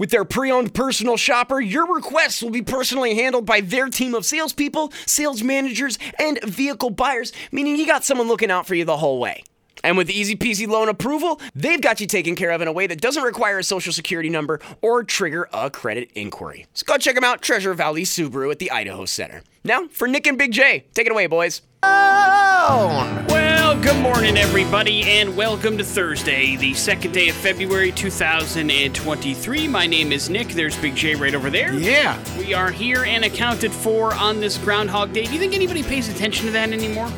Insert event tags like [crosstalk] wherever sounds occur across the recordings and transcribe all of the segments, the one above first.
With their pre owned personal shopper, your requests will be personally handled by their team of salespeople, sales managers, and vehicle buyers, meaning you got someone looking out for you the whole way. And with easy peasy loan approval, they've got you taken care of in a way that doesn't require a social security number or trigger a credit inquiry. So go check them out, Treasure Valley Subaru at the Idaho Center. Now, for Nick and Big J, take it away, boys. Well, good morning, everybody, and welcome to Thursday, the second day of February 2023. My name is Nick. There's Big J right over there. Yeah. We are here and accounted for on this Groundhog Day. Do you think anybody pays attention to that anymore?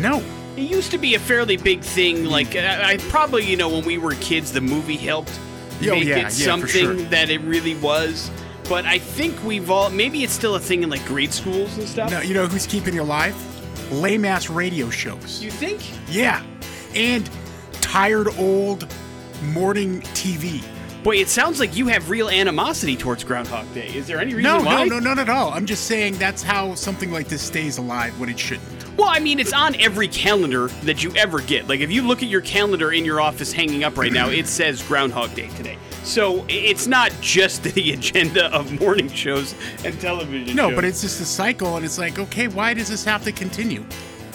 No. It used to be a fairly big thing. Like, I, I probably, you know, when we were kids, the movie helped Oh, make yeah, yeah, it something sure. that it really was. But I think we've all, maybe it's still a thing in like grade schools and stuff. No, you know who's keeping you alive? Lame ass radio shows. You think? Yeah. And tired old morning TV. Boy, it sounds like you have real animosity towards Groundhog Day. Is there any reason No, why? no, no, not at all. I'm just saying that's how something like this stays alive when it shouldn't. Well, I mean, it's on every calendar that you ever get. Like, if you look at your calendar in your office hanging up right now, it says Groundhog Day today. So it's not just [laughs] the agenda of morning shows and television No, shows. but it's just a cycle, and it's like, okay, why does this have to continue?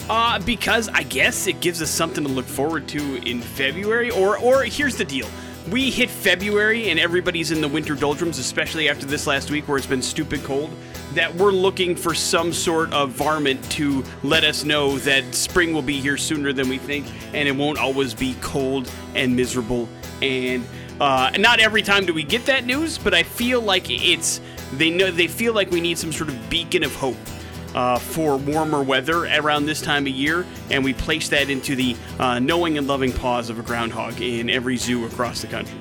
Uh, because I guess it gives us something to look forward to in February. Or, or here's the deal: we hit February and everybody's in the winter doldrums, especially after this last week where it's been stupid cold. That we're looking for some sort of varmint to let us know that spring will be here sooner than we think, and it won't always be cold and miserable. And uh, not every time do we get that news, but I feel like it's they know they feel like we need some sort of beacon of hope uh, for warmer weather around this time of year, and we place that into the uh, knowing and loving paws of a groundhog in every zoo across the country.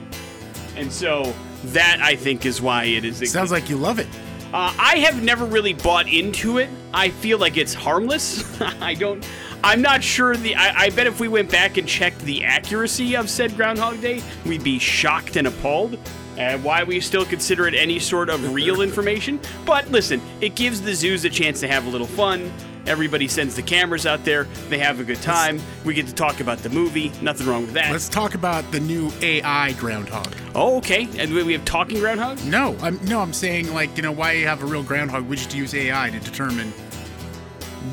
And so that I think is why it is. Sounds like you love it. Uh, I have never really bought into it. I feel like it's harmless. [laughs] I don't. I'm not sure the. I, I bet if we went back and checked the accuracy of said Groundhog Day, we'd be shocked and appalled at why we still consider it any sort of real information. But listen, it gives the zoos a chance to have a little fun. Everybody sends the cameras out there. They have a good time. We get to talk about the movie. Nothing wrong with that. Let's talk about the new AI groundhog. oh, okay. And we we have talking groundhogs. No, I'm no, I'm saying like you know why you have a real groundhog? We just use AI to determine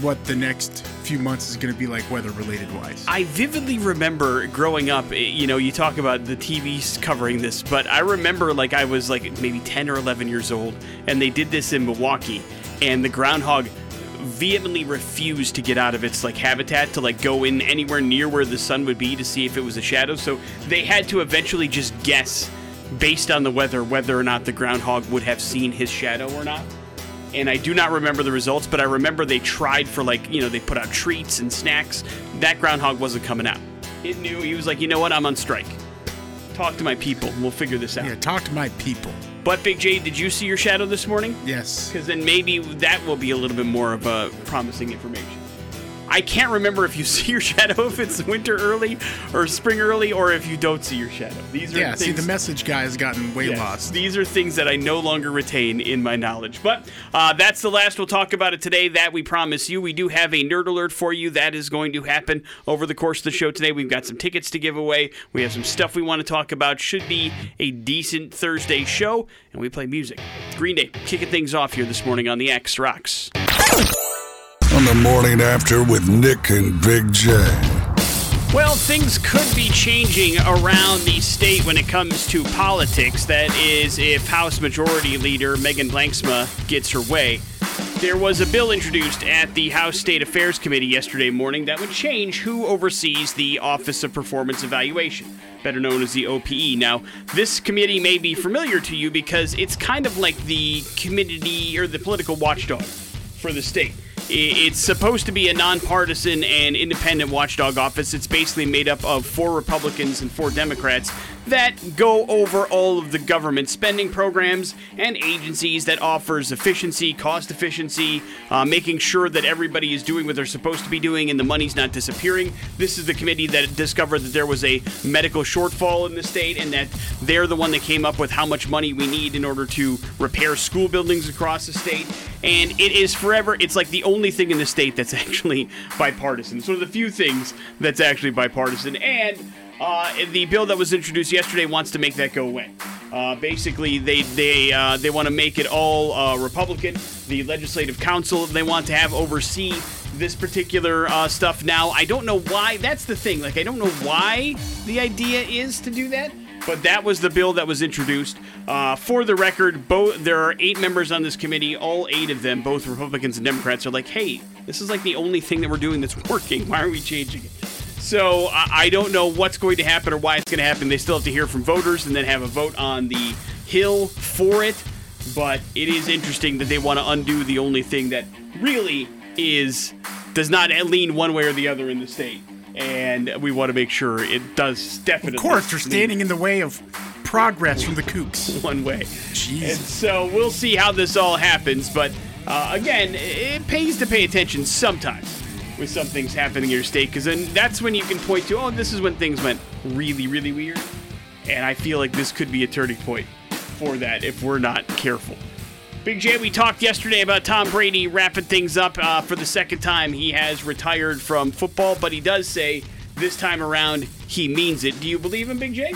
what the next few months is going to be like weather related wise. I vividly remember growing up, eh, you know, you talk about the TVs covering this, but I remember like I was like maybe 10 or 11 years old and they did this in Milwaukee and the groundhog vehemently refused to get out of its like habitat to like go in anywhere near where the sun would be to see if it was a shadow. So they had to eventually just guess based on the weather whether or not the groundhog would have seen his shadow or not and I do not remember the results, but I remember they tried for like, you know, they put out treats and snacks. That groundhog wasn't coming out. It knew he was like, you know what, I'm on strike. Talk to my people, we'll figure this out. yeah, talk to my people. But Big J, did you see your shadow this morning? Yes. Because then maybe that will be a little bit more of a promising information. I can't remember if you [laughs] see your shadow if it's winter early or spring early, or if you don't see your shadow. These are Yeah, see, things- the message guy has gotten way Yes, lost. These are things that I no longer retain in my knowledge. But uh, that's the last we'll talk about it today. That we promise you. We do have a nerd alert for you. That is going to happen over the course of the show today. We've got some tickets to give away. We have some stuff we want to talk about. Should be a decent Thursday show. And we play music. Green Day kicking things off here this morning on the X Rocks. On the morning after with Nick and Big J. Well, things could be changing around the state when it comes to politics. That is, if House Majority Leader Megan Blanksma gets her way. There was a bill introduced at the House State Affairs Committee yesterday morning that would change who oversees the Office of Performance Evaluation, better known as the OPE. Now, this committee may be familiar to you because it's kind of like the committee or the political watchdog for the state. It's supposed to be a nonpartisan and independent watchdog office. It's basically made up of four Republicans and four Democrats that go over all of the government spending programs and agencies that offers efficiency, cost efficiency, uh, making sure that everybody is doing what they're supposed to be doing and the money's not disappearing. This is the committee that discovered that there was a medical shortfall in the state and that they're the one that came up with how much money we need in order to repair school buildings across the state. And it is forever, it's like the only thing in the state that's [laughs] actually bipartisan. It's one of the few things that's actually bipartisan. And uh, the bill that was introduced yesterday wants to make that go away. Uh, basically, they they uh, they want to make it all uh, Republican. The legislative council they want to have oversee this particular uh, stuff. Now, I don't know why. That's the thing. Like, I don't know why the idea is to do that. But that was the bill that was introduced. Uh, for the record, both there are eight members on this committee. All eight of them, both Republicans and Democrats, are like, "Hey, this is like the only thing that we're doing that's working. Why are we changing it?" So I, I don't know what's going to happen or why it's going to happen. They still have to hear from voters and then have a vote on the Hill for it. But it is interesting that they want to undo the only thing that really is does not lean one way or the other in the state. And we want to make sure it does definitely. Of course, they're standing in the way of progress from the kooks. [laughs] one way. Jeez. And so we'll see how this all happens. But uh, again, it pays to pay attention sometimes with something's happening in your state because then that's when you can point to, oh, this is when things went really, really weird. And I feel like this could be a turning point for that if we're not careful. Big J, we talked yesterday about Tom Brady wrapping things up uh, for the second time. He has retired from football, but he does say this time around he means it. Do you believe him, Big J?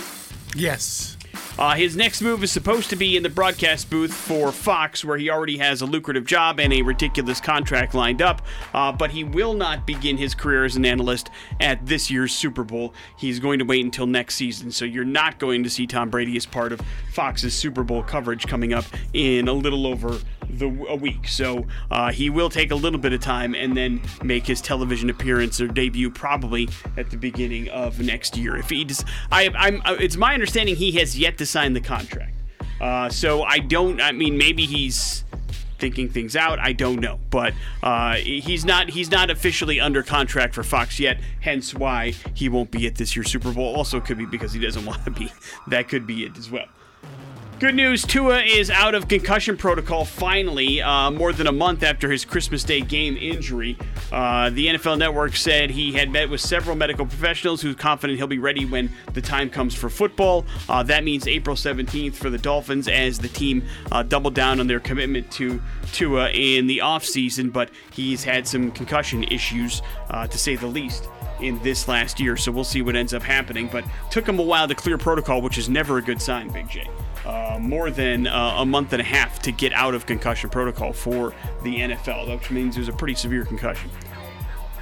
Yes. Uh, his next move is supposed to be in the broadcast booth for Fox, where he already has a lucrative job and a ridiculous contract lined up. Uh, but he will not begin his career as an analyst at this year's Super Bowl. He's going to wait until next season. So you're not going to see Tom Brady as part of Fox's Super Bowl coverage coming up in a little over the, a week. So uh, he will take a little bit of time and then make his television appearance or debut probably at the beginning of next year. If he does, I, I'm, uh, it's my understanding he has yet to sign the contract. Uh, so I don't. I mean, maybe he's thinking things out. I don't know, but uh, he's not. He's not officially under contract for Fox yet. Hence why he won't be at this year's Super Bowl. Also, could be because he doesn't [laughs] want to be. That could be it as well. Good news, Tua is out of concussion protocol finally, uh, more than a month after his Christmas Day game injury. Uh, the NFL Network said he had met with several medical professionals who's confident he'll be ready when the time comes for football. Uh, that means April 17th for the Dolphins as the team uh, doubled down on their commitment to Tua in the offseason, but he's had some concussion issues, uh, to say the least in this last year. So we'll see what ends up happening. But took him a while to clear protocol, which is never a good sign, Big J. Uh, more than uh, a month and a half to get out of concussion protocol for the NFL, which means was a pretty severe concussion.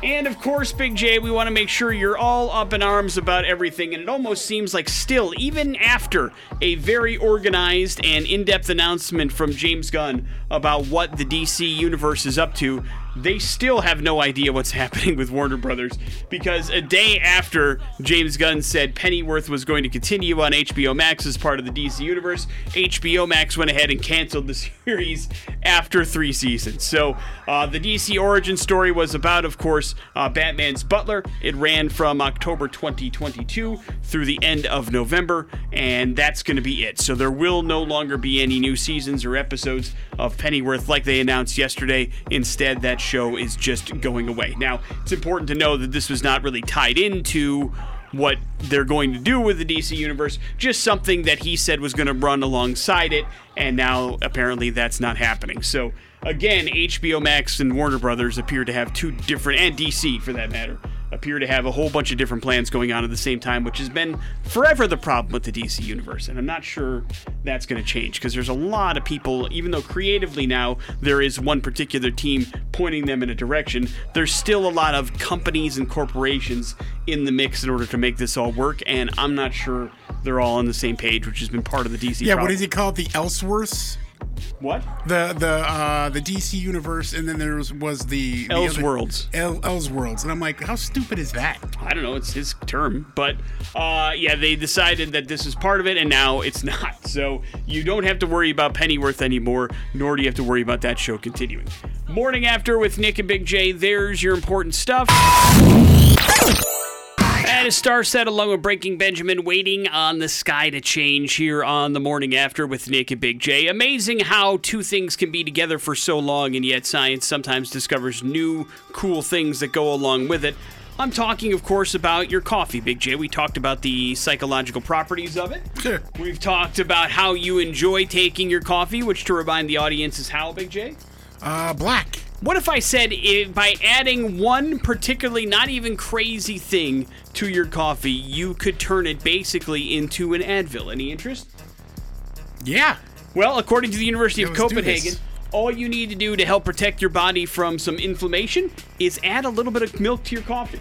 And of course, Big J, we want to make sure you're all up in arms about everything. And it almost seems like, still, even after a very organized and in depth announcement from James Gunn about what the DC universe is up to, they still have no idea what's [laughs] happening with Warner Brothers because a day after James Gunn said Pennyworth was going to continue on HBO Max as part of the DC universe, HBO Max went ahead and canceled the [laughs] series after three seasons. So uh, the DC origin story was about, of course, uh, Batman's Butler. It ran from October 2022 through the end of November, and that's going to be it. So there will no longer be any new seasons or episodes of Pennyworth like they announced yesterday. Instead, that show is just going away. Now, it's important to know that this was not really tied into what they're going to do with the DC universe, just something that he said was going to run alongside it, and now apparently that's not happening. So, again, HBO Max and Warner Brothers appear to have two different, and DC for that matter, appear to have a whole bunch of different plans going on at the same time, which has been forever the problem with the DC universe. And I'm not sure that's going to change because there's a lot of people, even though creatively now there is one particular team pointing them in a direction, there's still a lot of companies and corporations in the mix in order to make this all work. And I'm not sure they're all on the same page, which has been part of the DC. Yeah, problem. what is it called? The Elseworlds? What? The the uh the DC universe, and then there was, was the, the other- Elseworlds. El, Elseworlds, and I'm like, how stupid is that? I don't know, it's his term, but uh, yeah, they decided that this is part of it, and now it's [laughs] not. So you don't have to worry about Pennyworth anymore, nor do you have to worry about that show continuing. Morning after with Nick and Big J. There's your important stuff. And a star set along with Breaking Benjamin, waiting on the sky to change here on the morning after with Nick and Big J. Amazing how two things can be together for so long, and yet science sometimes discovers new, cool things that go along with it. I'm talking, of course, about your coffee, Big J. We talked about the psychological properties of it. Sure. We've talked about how you enjoy taking your coffee, which to remind the audience is how, Big J? Uh, black. What if I said if by adding one particularly not even crazy thing to your coffee, you could turn it basically into an Advil? Any interest? Yeah. Well, according to the University of Copenhagen, all you need to do to help protect your body from some inflammation is add a little bit of milk to your coffee.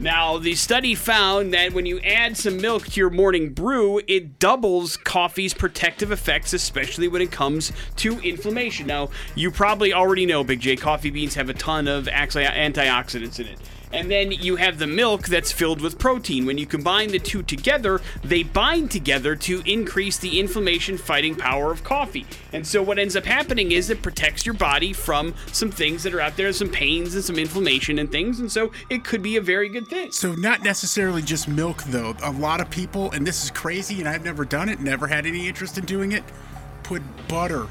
Now, the study found that when you add some milk to your morning brew, it doubles coffee's protective effects, especially when it comes to inflammation. Now, you probably already know, Big J, coffee beans have a ton of antioxidants in it. And then you have the milk that's filled with protein. When you combine the two together, they bind together to increase the inflammation fighting power of coffee. And so what ends up happening is it protects your body from some things that are out there, some pains and some inflammation and things. And so it could be a very good thing. So not necessarily just milk though. A lot of people, and this is crazy, and I've never done it, never had any interest in doing it, put butter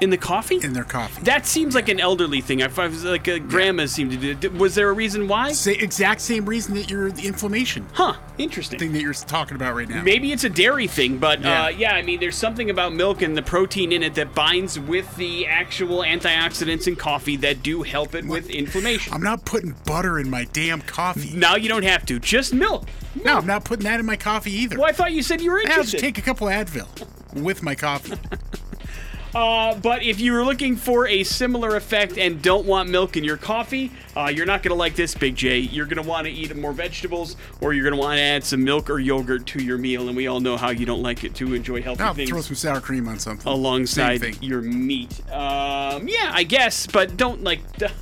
In the coffee? in their coffee. that seems like an elderly thing. I I was like a grandma seemed to do it. Was there a reason why? Sa- exact same reason that you're the inflammation Huh, interesting. thing that you're talking about right now. Maybe it's a dairy thing, but Yeah. uh, yeah, I mean, there's something about milk and the protein in it that binds with the actual antioxidants in coffee that do help it with inflammation. I'm not putting butter in my damn coffee. now you don't have to, just milk. No, I'm not putting that in my coffee either. Well, I thought you said you were interested. I'll just interested. take a couple Advil with my coffee. [laughs] Uh, but if you're looking for a similar effect and don't want milk in your coffee, uh, you're not going to like this, Big J. You're going to want to eat more vegetables, or you're going to want to add some milk or yogurt to your meal. And we all know how you don't like it to enjoy healthy I'll things. throw some sour cream on something. alongside your meat. Um, yeah, I guess, but don't like [laughs] don't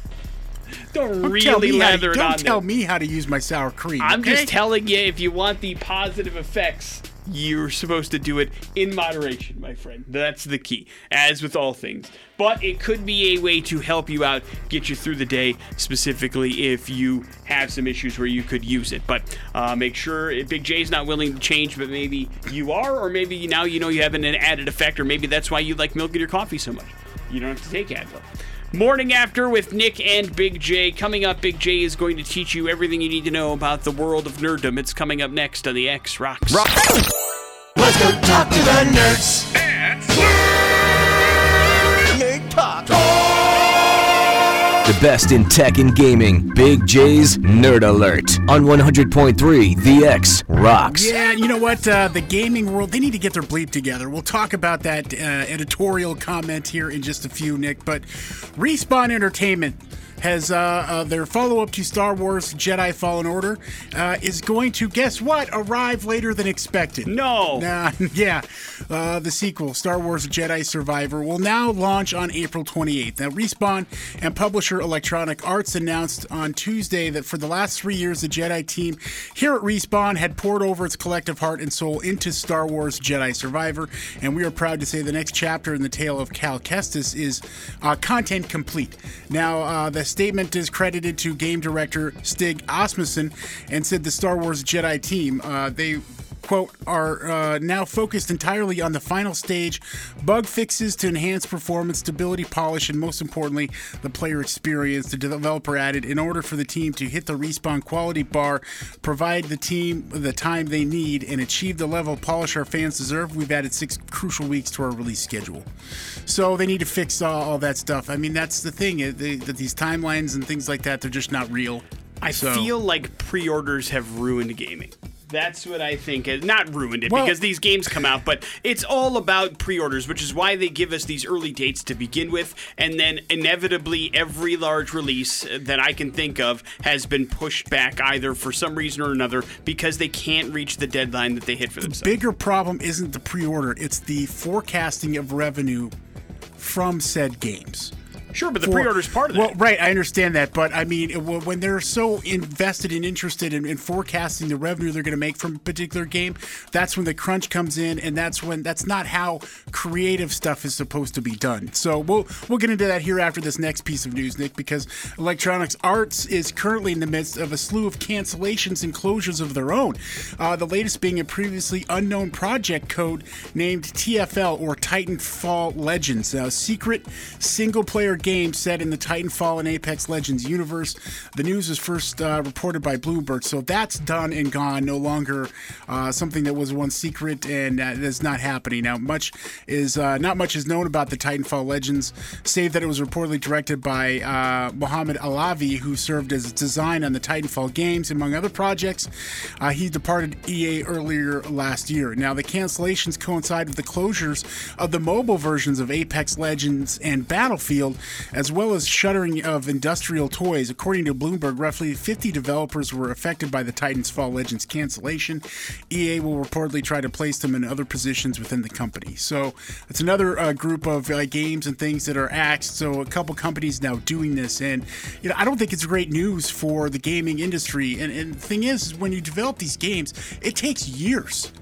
Don't really how to- it Don't on tell there. me how to use my sour cream. I'm okay? just telling you, if you want the positive effects, you're supposed to do it in moderation, my friend. That's the key, as with all things. But it could be a way to help you out, get you through the day, specifically if you have some issues where you could use it. But uh, make sure if Big J's not willing to change, but maybe you are, or maybe now you know you have an added effect, or maybe that's why you like milk in your coffee so much. You don't have to take Advil. Morning After with Nick and Big J. Coming up, Big J is going to teach you everything you need to know about the world of nerddom. It's coming up next on the X Rocks. Let's go talk to the nerds. The best in tech and gaming. Big J's Nerd Alert on 100.3 The X Rocks. Yeah, you know what? Uh, the gaming world, they need to get their bleep together. We'll talk about that uh, editorial comment here in just a few, Nick. But Respawn Entertainment has uh, uh, their follow up to Star Wars Jedi Fallen Order uh, is going to, guess what, arrive later than expected. No. Nah, [laughs] yeah. Uh, the sequel, Star Wars Jedi Survivor, will now launch on April 28th. Now, Respawn and publisher Electronic Arts announced on Tuesday that for the last three years, the Jedi team here at Respawn had poured over its collective heart and soul into Star Wars Jedi Survivor, and we are proud to say the next chapter in the tale of Cal Kestis is uh, content complete. Now, uh, the statement is credited to game director Stig Asmussen and said the Star Wars Jedi team, uh, they quote, are uh, now focused entirely on the final stage, bug fixes to enhance performance, stability, polish, and most importantly, the player experience. The developer added, in order for the team to hit the respawn quality bar, provide the team the time they need, and achieve the level of polish our fans deserve, we've added six crucial weeks to our release schedule. So they need to fix all, all that stuff. I mean, that's the thing, they, that these timelines and things like that, they're just not real. I So- feel like pre-orders have ruined gaming. That's what I think. Has, not ruined it Well- because these games come out, but it's all about pre-orders, which is why they give us these early dates to begin with, and then inevitably every large release that I can think of has been pushed back either for some reason or another because they can't reach the deadline that they hit for themselves. The bigger problem isn't the pre-order; it's the forecasting of revenue from said games. Sure, but the for- pre-order's part of it. well, right, I understand that, but I mean, it- when they're so invested and interested in, in forecasting the revenue they're going to make from a particular game, that's when the crunch comes in, and that's when that's not how creative stuff is supposed to be done. So we'll we'll get into that here after this next piece of news, Nick, because Electronics Arts is currently in the midst of a slew of cancellations and closures of their own. Uh, the latest being a previously unknown project code named TFL or Titanfall Legends, a secret single-player game set in the Titanfall and Apex Legends universe. The news was first uh, reported by Bloomberg, so that's done and gone. No longer uh, something that was once secret, and uh, that's not happening now. Much is uh, not much is known about the Titanfall Legends, save that it was reportedly directed by uh, Mohammed Alavi, who served as design on the Titanfall games, among other projects. Uh, he departed EA earlier last year. Now, the cancellations coincide with the closures of the mobile versions of Apex Legends and Battlefield, as well as shuttering of industrial toys. According to Bloomberg, roughly 50 developers were affected by the Titanfall Legends cancellation. EA will reportedly try to place them in other positions within the company. So it's another uh, group of uh, games and things that are axed. So a couple companies now doing this, and you know I don't think it's great news for the gaming industry. And, and the thing is, is, when you develop these games, it takes years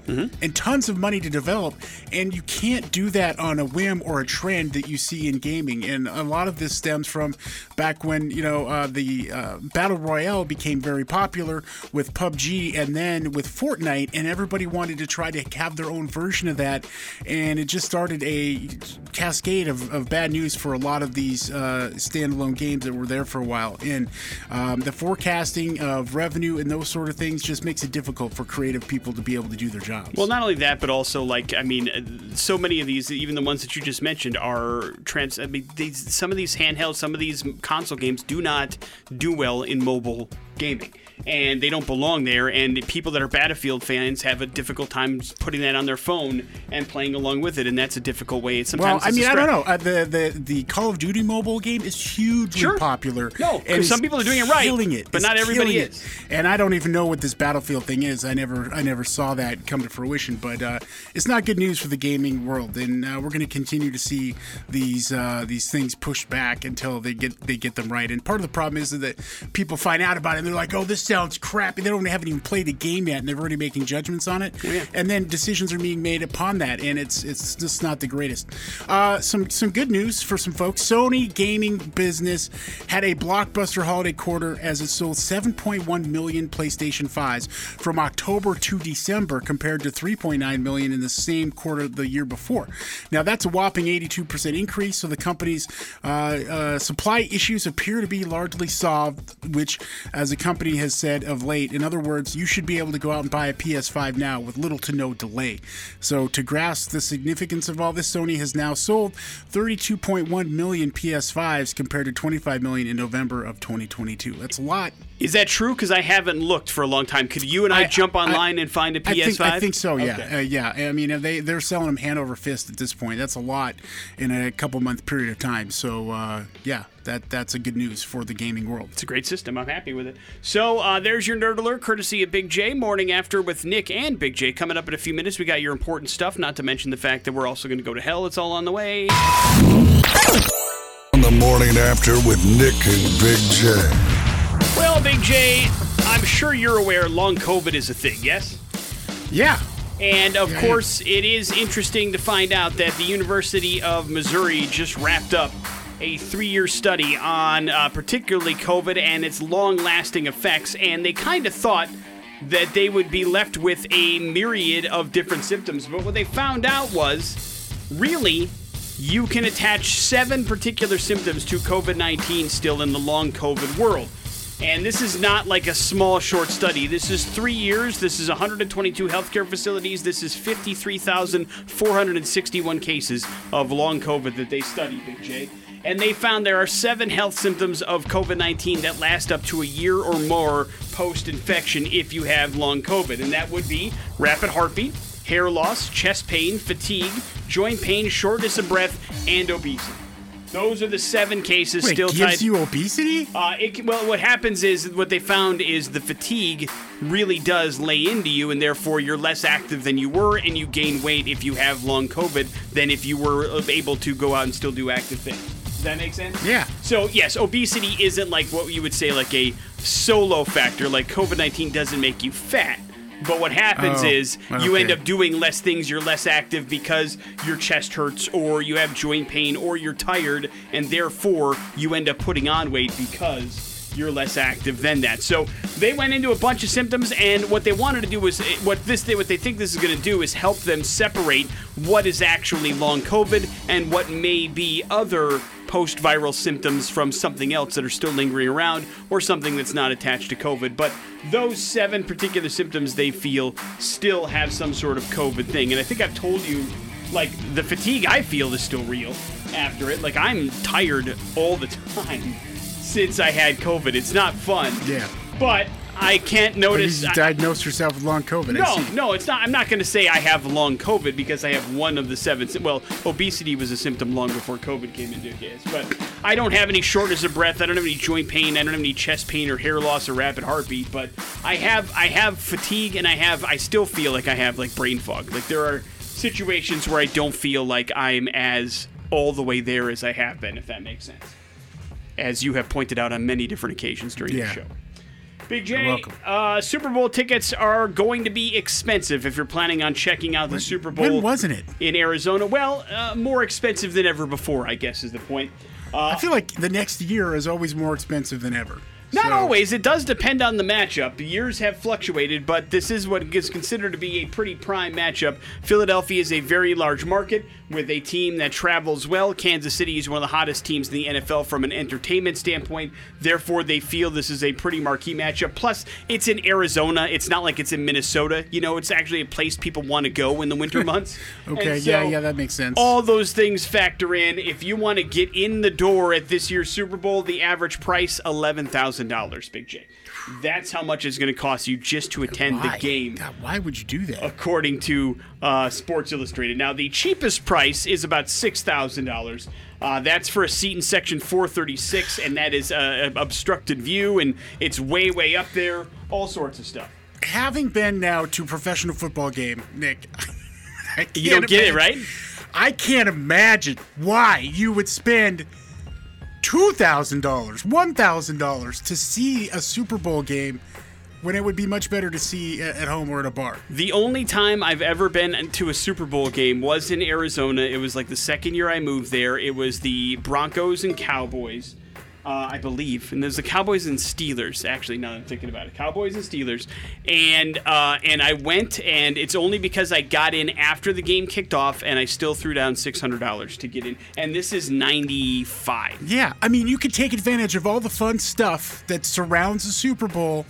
and tons of money to develop, and you can't do that on a whim or a trend that you see in gaming. And a lot of this stems from back when you know uh, the uh, battle royale became very popular with PUBG, and then with Fortnite, and everybody wanted to try to have their own version of that, and it just started a cascade of, of bad news for a lot of these uh, standalone games that were there for a while. And um, the forecasting of revenue and those sort of things just makes it difficult for creative people to be able to do their jobs. Well, not only that, but also like I mean, so many of these, even the ones that you just mentioned, are trans. I mean, these, some of these handheld, some of these console games do not do well in mobile gaming, and they don't belong there. And people that are Battlefield fans have a difficult time putting that on their phone and playing along with it, and that's a difficult way. well, Sometimes I it's a mean, I don't know. Uh, the the the Call of Duty mobile game is hugely Sure. popular. No, 'cause and some people are doing it right, killing it, but It's not everybody it. is. And I don't even know what this Battlefield thing is. I never I never saw that come to fruition. But uh, it's not good news for the gaming world, and uh, we're going to continue to see these uh, these things pushed back until they get they get them right. And part of the problem is that people find out about it and they're like, "Oh, this sounds crappy." They don't haven't even played the game yet, and they're already making judgments on it. And then decisions are being made upon that, and it's it's just not the greatest. Uh, some some good news for some folks. Sony gaming business had a blockbuster holiday quarter as it sold 7.1 million PlayStation 5s from October to December, compared to 3.9 million in the same quarter the year before. Now that's a whopping 82% increase. So the company's uh, uh, supply issues appear to be largely solved, which, as the company has said of late, in other words, you should be able to go out and buy a PS5 now with little to no delay. So to grasp the significance of all this, Sony has now sold 32.1 million PS5s compared to 25 million in November of 2022. That's a lot. Is that true? Because I haven't looked for a long time. Could you and I, I- jump I- online and find a PS5? think, I think so. Yeah, Okay. uh, yeah. I mean, they they're selling them hand over fist at this point. That's a lot in a couple month period of time. So uh, yeah, that that's a good news for the gaming world. It's a great system. I'm happy with it. So uh, there's your nerd alert, courtesy of Big J. Morning after with Nick and Big J. Coming up in a few minutes, we got your important stuff. Not to mention the fact that we're also going to go to hell. It's all on the way. On the morning after with Nick and Big J. Well, Big J, I'm sure you're aware long COVID is a thing. Yes. Yeah. And of Yeah. course, it is interesting to find out that the University of Missouri just wrapped up a three year study on uh, particularly COVID and its long lasting effects. And they kind of thought that they would be left with a myriad of different symptoms. But what they found out was really, you can attach seven particular symptoms to COVID 19 still in the long COVID world. And this is not like a small, short study. This is three years. This is 122 healthcare facilities. This is 53,461 cases of long COVID that they studied, Big J. And they found there are seven health symptoms of COVID 19 that last up to a year or more post infection if you have long COVID. And that would be rapid heartbeat, hair loss, chest pain, fatigue, joint pain, shortness of breath, and obesity. Those are the seven cases Wait, still gives tied. you obesity? Uh, it, well, what happens is what they found is the fatigue really does lay into you, and therefore you're less active than you were, and you gain weight if you have long COVID than if you were uh, able to go out and still do active things. Does that make sense? Yeah. So yes, obesity isn't like what you would say like a solo factor. Like COVID nineteen doesn't make you fat. But what happens Oh, is you end up doing less things. You're less active because your chest hurts, or you have joint pain, or you're tired, and therefore you end up putting on weight because you're less active than that. So they went into a bunch of symptoms, and what they wanted to do was eh, what this what they think this is going to do is help them separate what is actually long COVID and what may be other post-viral symptoms from something else that are still lingering around or something that's not attached to COVID. But those seven particular symptoms they feel still have some sort of COVID thing. And I think I've told you, like, the fatigue I feel is still real after it. Like, I'm tired all the [laughs] time since I had COVID. It's not fun. Yeah. But I can't notice. I- diagnosed yourself with long COVID. No, no, it's not. I'm not going to say I have long COVID because I have one of the seven. Well, obesity was a symptom long before COVID came into case. But I don't have any shortness of breath. I don't have any joint pain. I don't have any chest pain or hair loss or rapid heartbeat. But I have, I have fatigue, and I have, I still feel like I have like brain fog. Like there are situations where I don't feel like I'm as all the way there as I have been. If that makes sense. As you have pointed out on many different occasions during Yeah. the show. Big J, welcome. uh, Super Bowl tickets are going to be expensive if you're planning on checking out the Super Bowl. When wasn't it? In Arizona. Well, uh, more expensive than ever before, I guess, is the point. I feel like the next year is always more expensive than ever. Not So- always. It does depend on the matchup. The years have fluctuated, but this is what is considered to be a pretty prime matchup. Philadelphia is a very large market with a team that travels well. Kansas City is one of the hottest teams in the NFL from an entertainment standpoint. Therefore, they feel this is a pretty marquee matchup. Plus, it's in Arizona. It's not like it's in Minnesota. You know, it's actually a place people want to go in the winter [laughs] months. Okay, And yeah, yeah, that makes sense. all those things factor in. If you want to get in the door at this year's Super Bowl, the average price eleven thousand dollars, Big J. That's how much it's going to cost you just to attend why? the game, God, why would you do that? according to uh, Sports Illustrated. Now, the cheapest price is about six thousand dollars. Uh, that's for a seat in section 436, and that is uh, obstructed view, and it's way, way up there. All sorts of stuff. Having been now to a professional football game, Nick, [laughs] I can't You don't get it, right? I can't imagine why you would spend two thousand dollars, one thousand dollars to see a Super Bowl game when it would be much better to see at home or at a bar. The only time I've ever been to a Super Bowl game was in Arizona. It was like the second year I moved there. It was the Broncos and Cowboys, uh, I believe, and there's the Cowboys and Steelers. Actually, now that I'm thinking about it, Cowboys and Steelers, and uh, and I went, and it's only because I got in after the game kicked off, and I still threw down six hundred dollars to get in. And this is ninety five. Yeah, I mean, you could take advantage of all the fun stuff that surrounds the Super Bowl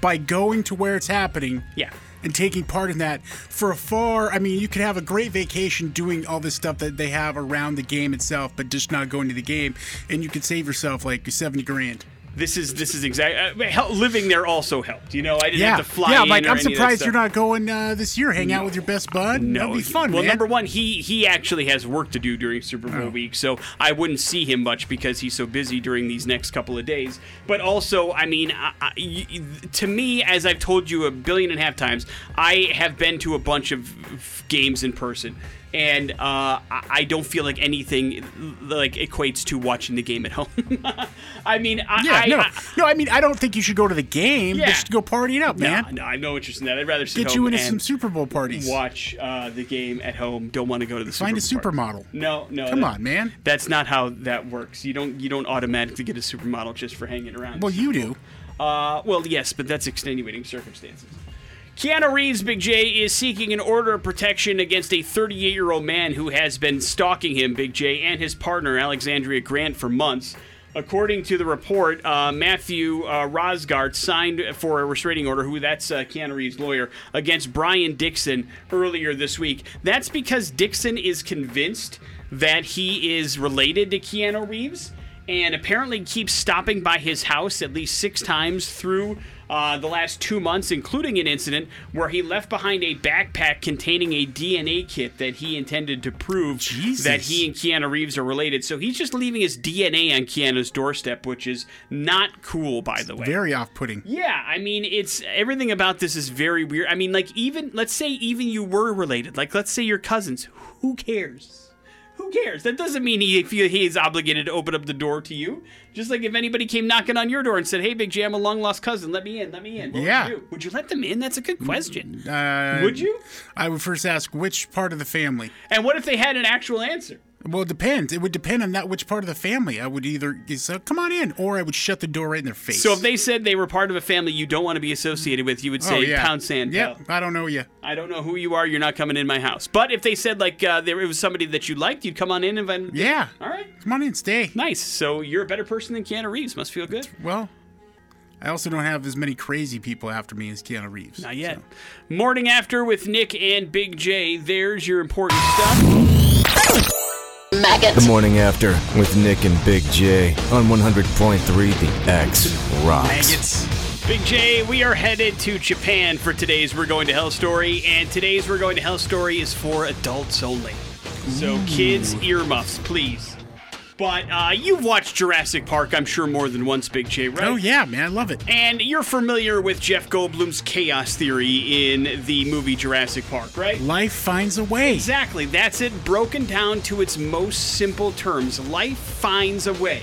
by going to where it's happening. Yeah. And taking part in that for a far, I mean, you could have a great vacation doing all this stuff that they have around the game itself, but just not going to the game, and you could save yourself like seventy grand. This is this is exactly uh, living there also helped. You know, I didn't Yeah, have to fly yeah. Like I'm any of that surprised you're not going uh, this year. Hang out with your best bud. That'd be fun, well, man. number one, he he actually has work to do during Super Oh. Bowl week, so I wouldn't see him much because he's so busy during these next couple of days. But also, I mean, I, I, to me, as I've told you a billion and a half times, I have been to a bunch of games in person. And uh, I I don't feel like anything like equates to watching the game at home. [laughs] I mean, I, yeah, I, no, I, no. I mean, I don't think you should go to the game. Yeah. You should go party it up, no, man. no, I'm no interest in that. I'd rather sit Get you into and some Super Bowl parties. watch uh, the game at home. Don't want to go to the Find a Super Bowl party. supermodel. No, no. Come that- on, man. That's not how that works. You don't you don't automatically get a supermodel just for hanging around. Well, you do. Uh, well, yes, but that's extenuating circumstances. Keanu Reeves, Big J, is seeking an order of protection against a 38 year old man who has been stalking him, Big J, and his partner, Alexandria Grant, for months. According to the report, uh, Matthew uh, Rosengart signed for a restraining order, who that's uh, Keanu Reeves' lawyer, against Brian Dixon earlier this week. That's because Dixon is convinced that he is related to Keanu Reeves and apparently keeps stopping by his house at least six times through uh, the last two months, including an incident where he left behind a backpack containing a DNA kit that he intended to prove Jesus. that he and Keanu Reeves are related. So he's just leaving his DNA on Keanu's doorstep, which is not cool, by the way. Very off-putting. Yeah, I mean, it's everything about this is very weird. I mean, like even let's say even you were related, like let's say you're cousins. Who cares? Who cares? That doesn't mean he he is obligated to open up the door to you. Just like if anybody came knocking on your door and said, "Hey, Big J, I'm a long lost cousin. Let me in. Let me in." What Yeah. Would you, would you let them in? That's a good question. Uh, would you? I would first ask which part of the family. And what if they had an actual answer? Well, it depends. It would depend on that which part of the family. I would either say, "Come on in," or I would shut the door right in their face. So if they said they were part of a family you don't want to be associated with, you would say, oh, yeah. "Pound sand." Yeah. I don't know you. I don't know who you are. You're not coming in my house. But if they said like uh, there it was somebody that you liked, you'd come on in and invite. Yeah. All right. Come on in, stay. Nice. So you're a better person than Keanu Reeves. Must feel good. Well, I also don't have as many crazy people after me as Keanu Reeves. Not yet. Morning after with Nick and Big J. There's your important stuff. The morning after with Nick and Big J on 100.3 The X rocks. Big J, we are headed to Japan for today's We're Going to Hell story, and today's We're Going to Hell story is for adults only. So, kids, earmuffs, please. But uh, you've watched Jurassic Park, I'm sure, more than once, Big J, right? Oh yeah, man, I love it. And you're familiar with Jeff Goldblum's chaos theory in the movie Jurassic Park, right? Life finds a way. Exactly. That's it, broken down to its most simple terms. Life finds a way.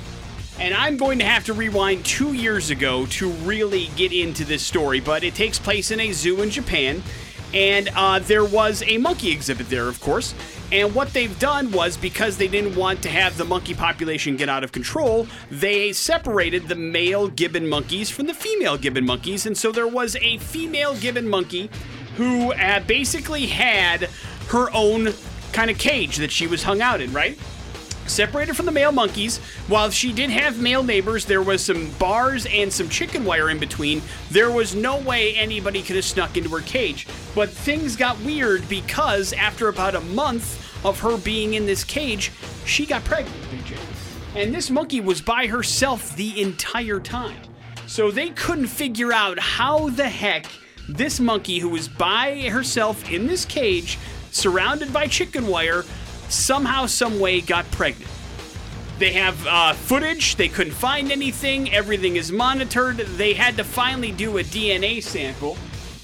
And I'm going to have to rewind two years ago to really get into this story, but it takes place in a zoo in Japan. And uh, there was a monkey exhibit there, of course. And what they've done was because they didn't want to have the monkey population get out of control, they separated the male gibbon monkeys from the female gibbon monkeys. And so there was a female gibbon monkey who uh, basically had her own kind of cage that she was hung out in, right? Separated from the male monkeys, while she did have male neighbors, there was some bars and some chicken wire in between. There was no way anybody could have snuck into her cage. But things got weird because after about a month of her being in this cage, she got pregnant. And this monkey was by herself the entire time. So they couldn't figure out how the heck this monkey, who was by herself in this cage, surrounded by chicken wire, somehow, some way got pregnant. They have uh, footage. They couldn't find anything. Everything is monitored. They had to finally do a DNA sample.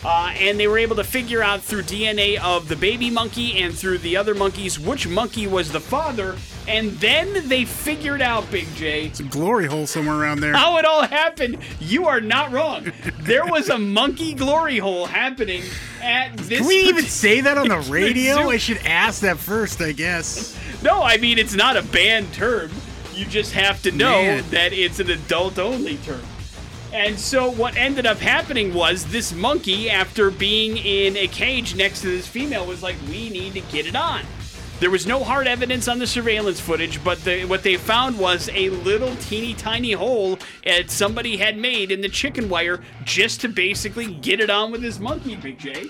Uh, and they were able to figure out through DNA of the baby monkey and through the other monkeys which monkey was the father. And then they figured out, Big J, It's a Glory hole somewhere around there. how it all happened. You are not wrong. There was a [laughs] monkey glory hole happening at this. Can we even say that on the [laughs] radio? I should ask that first, I guess. No, I mean it's not a banned term. You just have to know Man. that it's an adult-only term. And so what ended up happening was this monkey, after being in a cage next to this female, was like, "We need to get it on." There was no hard evidence on the surveillance footage, but the, what they found was a little teeny tiny hole that somebody had made in the chicken wire just to basically get it on with this monkey, Big J.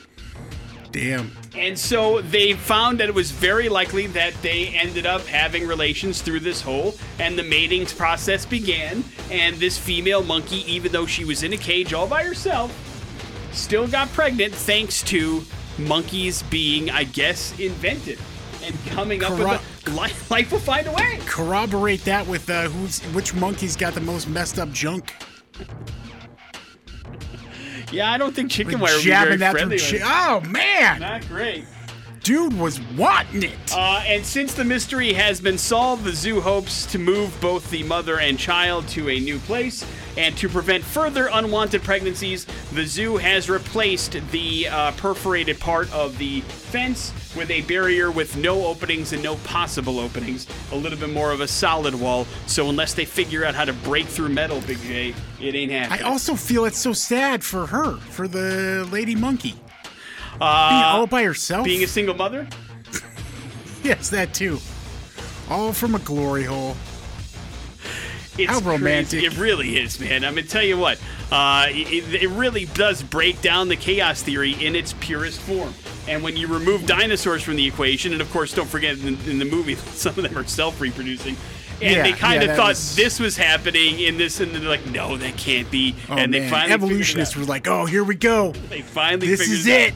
Damn. And so they found that it was very likely that they ended up having relations through this hole, and the mating process began. And this female monkey, even though she was in a cage all by herself, still got pregnant thanks to monkeys being, I guess, invented and coming up with a life, [laughs] life will find a way. Corroborate that with uh, who's which monkey's got the most messed up junk. Yeah, I don't think chicken wire would be very that friendly. Chi- oh man, Not great. dude was wanting it. Uh, and since the mystery has been solved, the zoo hopes to move both the mother and child to a new place. And to prevent further unwanted pregnancies, the zoo has replaced the uh, perforated part of the fence with a barrier with no openings and no possible openings. A little bit more of a solid wall. So unless they figure out how to break through metal, Big J, it ain't happening. I also feel it's so sad for her, for the lady monkey. Being Uh, all by herself. being a single mother? [laughs] yes, that too. All from a glory hole. It's How romantic. crazy. It really is, man. I'm gonna tell you what. Uh, it, it really does break down the chaos theory in its purest form. And when you remove dinosaurs from the equation, and of course, don't forget in, in the movie, [laughs] some of them are self-reproducing. And Yeah, they kind yeah, of thought was- this was happening in this, and they're like, "No, that can't be." Oh, and they man. finally evolutionists were like, "Oh, here we go. They finally This is it. it."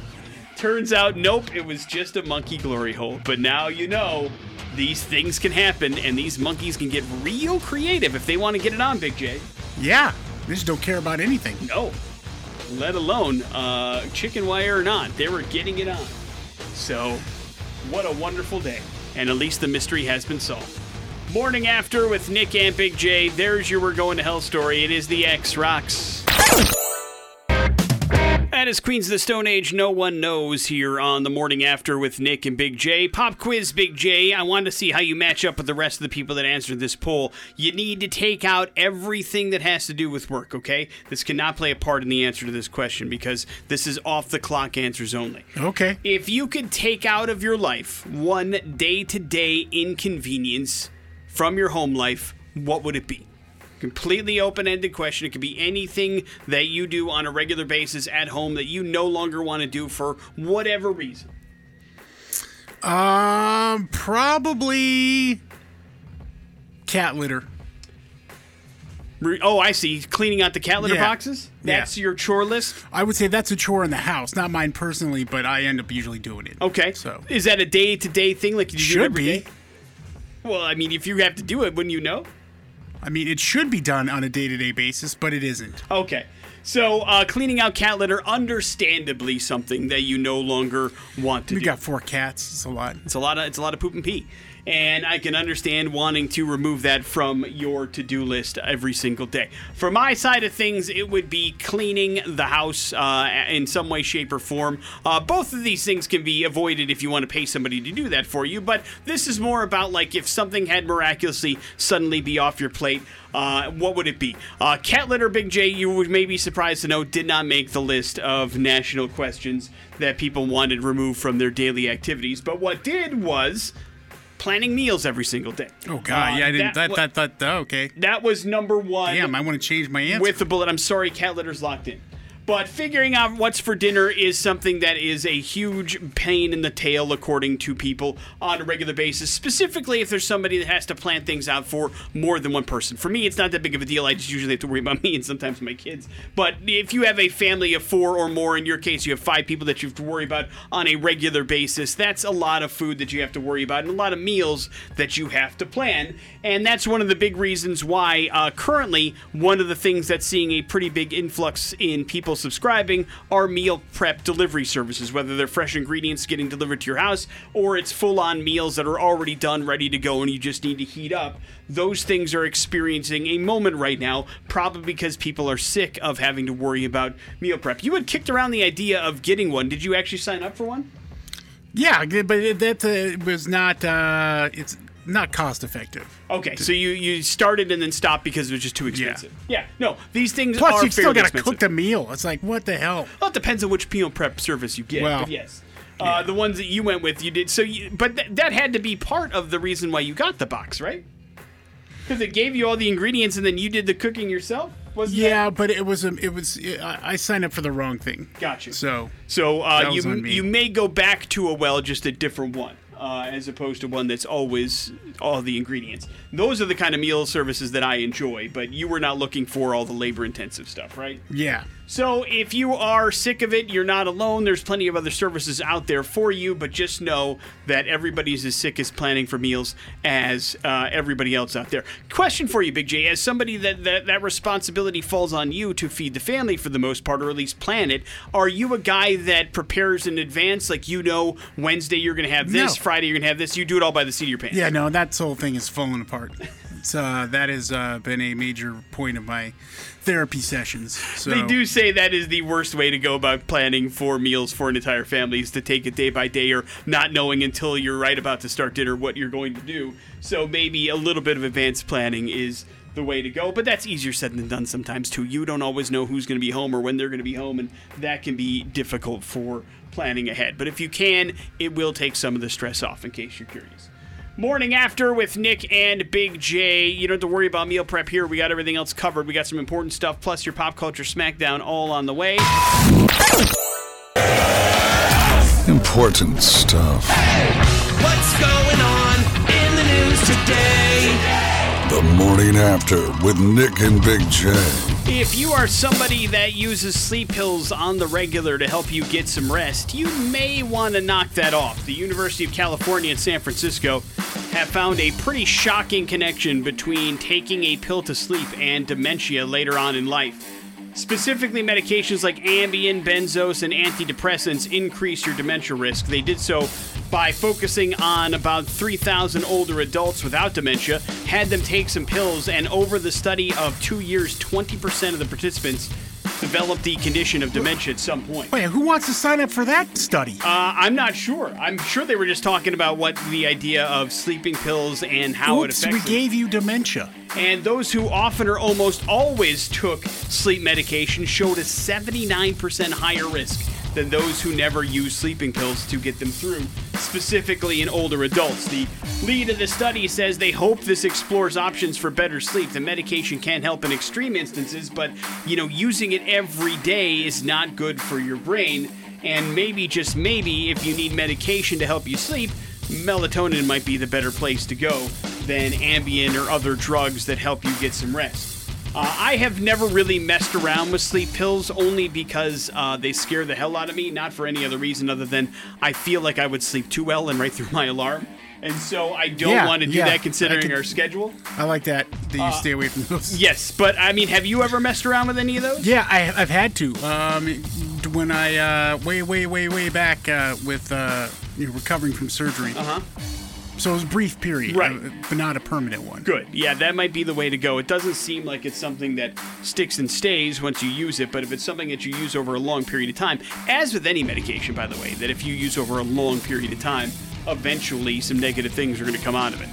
Turns out, nope, it was just a monkey glory hole. But now you know these things can happen, and these monkeys can get real creative if they want to get it on, Big J. Yeah, they just don't care about anything. No, let alone uh, chicken wire or not. They were getting it on. So, what a wonderful day. and at least the mystery has been solved. Morning after with Nick and Big J. There's your We're Going to Hell story. It is the X Rocks. That is Queens of the Stone Age. No one knows here on the morning after with Nick and Big J. Pop quiz, Big J. I wanted to see how you match up with the rest of the people that answered this poll. You need to take out everything that has to do with work, okay? This cannot play a part in the answer to this question because this is off the clock answers only. Okay. If you could take out of your life one day to day inconvenience from your home life, what would it be? Completely open ended question. It could be anything that you do on a regular basis at home that you no longer want to do for whatever reason. Um, probably cat litter. Oh, I see. Cleaning out the cat litter Yeah. boxes? Yeah. That's your chore list? I would say that's a chore in the house, not mine personally, but I end up usually doing it. Okay. So Is that a day to day thing? Like you do it should every be. day? Well, I mean, if you have to do it, wouldn't you know? I mean, it should be done on a day-to-day basis, but it isn't. Okay. So, uh, cleaning out cat litter, understandably something that you no longer want to We do. got four cats. It's a lot. It's a lot of it's a lot of poop and pee. And I can understand wanting to remove that from your to-do list every single day. For my side of things, it would be cleaning the house uh, in some way, shape, or form. Uh, both of these things can be avoided if you want to pay somebody to do that for you. But this is more about like if something had miraculously suddenly be off your plate. Uh, what would it be? Uh, cat litter, Big J, you would may be surprised to know, did not make the list of national questions that people wanted removed from their daily activities. But what did was planning meals every single day. Oh God, Uh, yeah, I didn't. That that that, that okay. that was number one. Damn, I want to change my answer. with the bullet. I'm sorry, cat litter's locked in. But figuring out what's for dinner is something that is a huge pain in the tail, according to people, on a regular basis. Specifically, if there's somebody that has to plan things out for more than one person. For me, it's not that big of a deal. I just usually have to worry about [laughs] me and sometimes my kids. But if you have a family of four or more, in your case, you have five people that you have to worry about on a regular basis. That's a lot of food that you have to worry about and a lot of meals that you have to plan. And that's one of the big reasons why uh, currently one of the things that's seeing a pretty big influx in people subscribing are meal prep delivery services, whether they're fresh ingredients getting delivered to your house or it's full on meals that are already done, ready to go, and you just need to heat up. Those things are experiencing a moment right now, probably because people are sick of having to worry about meal prep. You had kicked around the idea of getting one. Did you actually sign up for one? yeah, but that uh, was not. Uh, it's not cost effective. Okay, so you you started and then stopped because it was just too expensive. Yeah, yeah. no, these things Plus, are you still got to cook the meal. It's like what the hell? Well, it depends on which meal prep service you get. Well, yes. Uh, the ones that you went with, you did. So, you, but th- that had to be part of the reason why you got the box, right? Because it gave you all the ingredients, and then you did the cooking yourself. Was Yeah, but it was a, it was. I I signed up for the wrong thing. Gotcha. So So uh, you you may go back to a well, just a different one, uh, as opposed to one that's always all the ingredients. Those are the kind of meal services that I enjoy, but you were not looking for all the labor intensive stuff, right? yeah, So if you are sick of it, you're not alone. There's plenty of other services out there for you, but just know that everybody's as sick as planning for meals as uh, everybody else out there. Question for you, Big J, as somebody that, that that responsibility falls on you to feed the family for the most part, or at least plan it. Are you a guy that prepares in advance, like you know Wednesday you're going to have this, No. Friday you're going to have this? You do it all by the seat of your pants. yeah. No, that whole thing is falling apart. Uh, that has uh, been a major point of my therapy sessions. So They do say that is the worst way to go about planning for meals for an entire family is to take it day by day or not knowing until you're right about to start dinner what you're going to do. So maybe a little bit of advanced planning is the way to go, but that's easier said than done sometimes too. You don't always know who's going to be home or when they're going to be home, and that can be difficult for planning ahead. But if you can, it will take some of the stress off in case you're curious. Morning after with Nick and Big J. You don't have to worry about meal prep here. We got everything else covered. We got some important stuff, plus your pop culture smackdown all on the way. Important stuff. What's going on in the news today? The morning after with Nick and Big J. If you are somebody that uses sleep pills on the regular to help you get some rest, you may want to knock that off. The University of California in San Francisco have found a pretty shocking connection between taking a pill to sleep and dementia later on in life. Specifically, medications like Ambien, benzos, and antidepressants increase your dementia risk. They did so by focusing on about 3,000 older adults without dementia, had them take some pills, and over the study of two years, 20% of the participants developed the condition of dementia at some point. Wait, who wants to sign up for that study? Uh, I'm not sure. I'm sure they were just talking about what the idea of sleeping pills and how it Oops, affects we gave you dementia. And those who often or almost always took sleep medication showed a 79% higher risk than those who never use sleeping pills to get them through, specifically in older adults. The lead of the study says they hope this explores options for better sleep. The medication can help in extreme instances, but you know, using it every day is not good for your brain. And maybe, just maybe, if you need medication to help you sleep, melatonin might be the better place to go than Ambien or other drugs that help you get some rest. Uh, I have never really messed around with sleep pills only because uh, they scare the hell out of me, not for any other reason other than I feel like I would sleep too well and right through my alarm. And so I don't Yeah, want to do yeah, that considering could- our schedule. I like that that you Uh, stay away from those. [laughs] Yes, but I mean, have you ever messed around with any of those? Yeah, I, I've had to. Um, when I uh, way, way, way, way back uh, with uh, you know, recovering from surgery. Uh huh. So it was a brief period, Right. uh, but not a permanent one. Good. Yeah, that might be the way to go. It doesn't seem like it's something that sticks and stays once you use it, but if it's something that you use over a long period of time, as with any medication, by the way, that if you use over a long period of time, eventually some negative things are going to come out of it.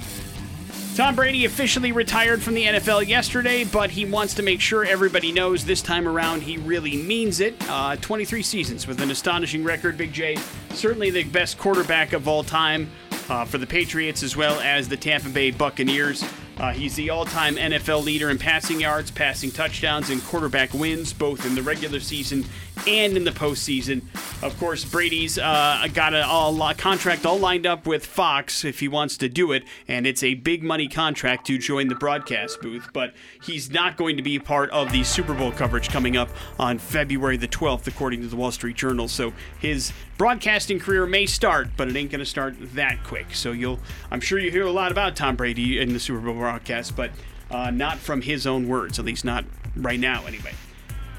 Tom Brady officially retired from the NFL yesterday, but he wants to make sure everybody knows this time around he really means it. Uh, 23 seasons with an astonishing record. Big J, certainly the best quarterback of all time uh, for the Patriots as well as the Tampa Bay Buccaneers. Uh, he's the all time NFL leader in passing yards, passing touchdowns, and quarterback wins, both in the regular season and in the postseason. Of course, Brady's uh, got a, a contract all lined up with Fox if he wants to do it, and it's a big money contract to join the broadcast booth. But he's not going to be part of the Super Bowl coverage coming up on February the 12th, according to the Wall Street Journal. So his broadcasting career may start, but it ain't going to start that quick. So you'll, I'm sure you hear a lot about Tom Brady in the Super Bowl broadcast, but uh, not from his own words, at least not right now, anyway.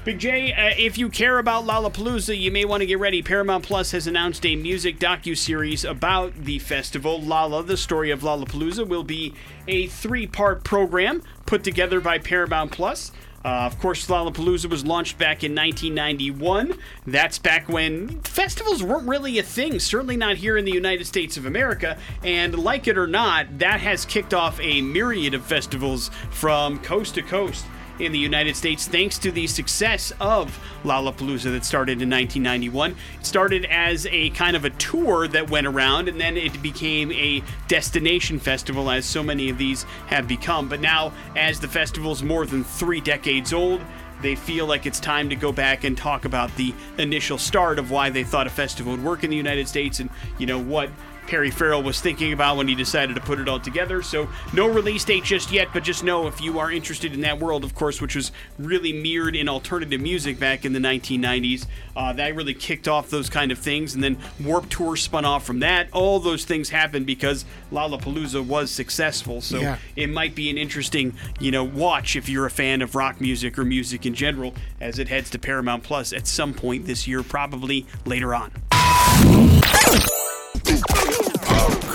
Big J, uh, if you care about Lollapalooza, you may want to get ready. Paramount Plus has announced a music docu-series about the festival. Lolla, the story of Lollapalooza, will be a three-part program put together by Paramount Plus. Uh, of course, Lollapalooza was launched back in 1991. That's back when festivals weren't really a thing, certainly not here in the United States of America. And like it or not, that has kicked off a myriad of festivals from coast to coast in the United States thanks to the success of Lollapalooza that started in 1991. It started as a kind of a tour that went around and then it became a destination festival as so many of these have become. But now, as the festival's more than three decades old, they feel like it's time to go back and talk about the initial start of why they thought a festival would work in the United States and, you know, what Perry Farrell was thinking about when he decided to put it all together. So, no release date just yet, but just know if you are interested in that world, of course, which was really mirrored in alternative music back in the 1990s, uh, that really kicked off those kind of things. And then Warped Tour spun off from that. All those things happened because Lollapalooza was successful. So, Yeah. it might be an interesting, you know, watch if you're a fan of rock music or music in general as it heads to Paramount Plus at some point this year, probably later on.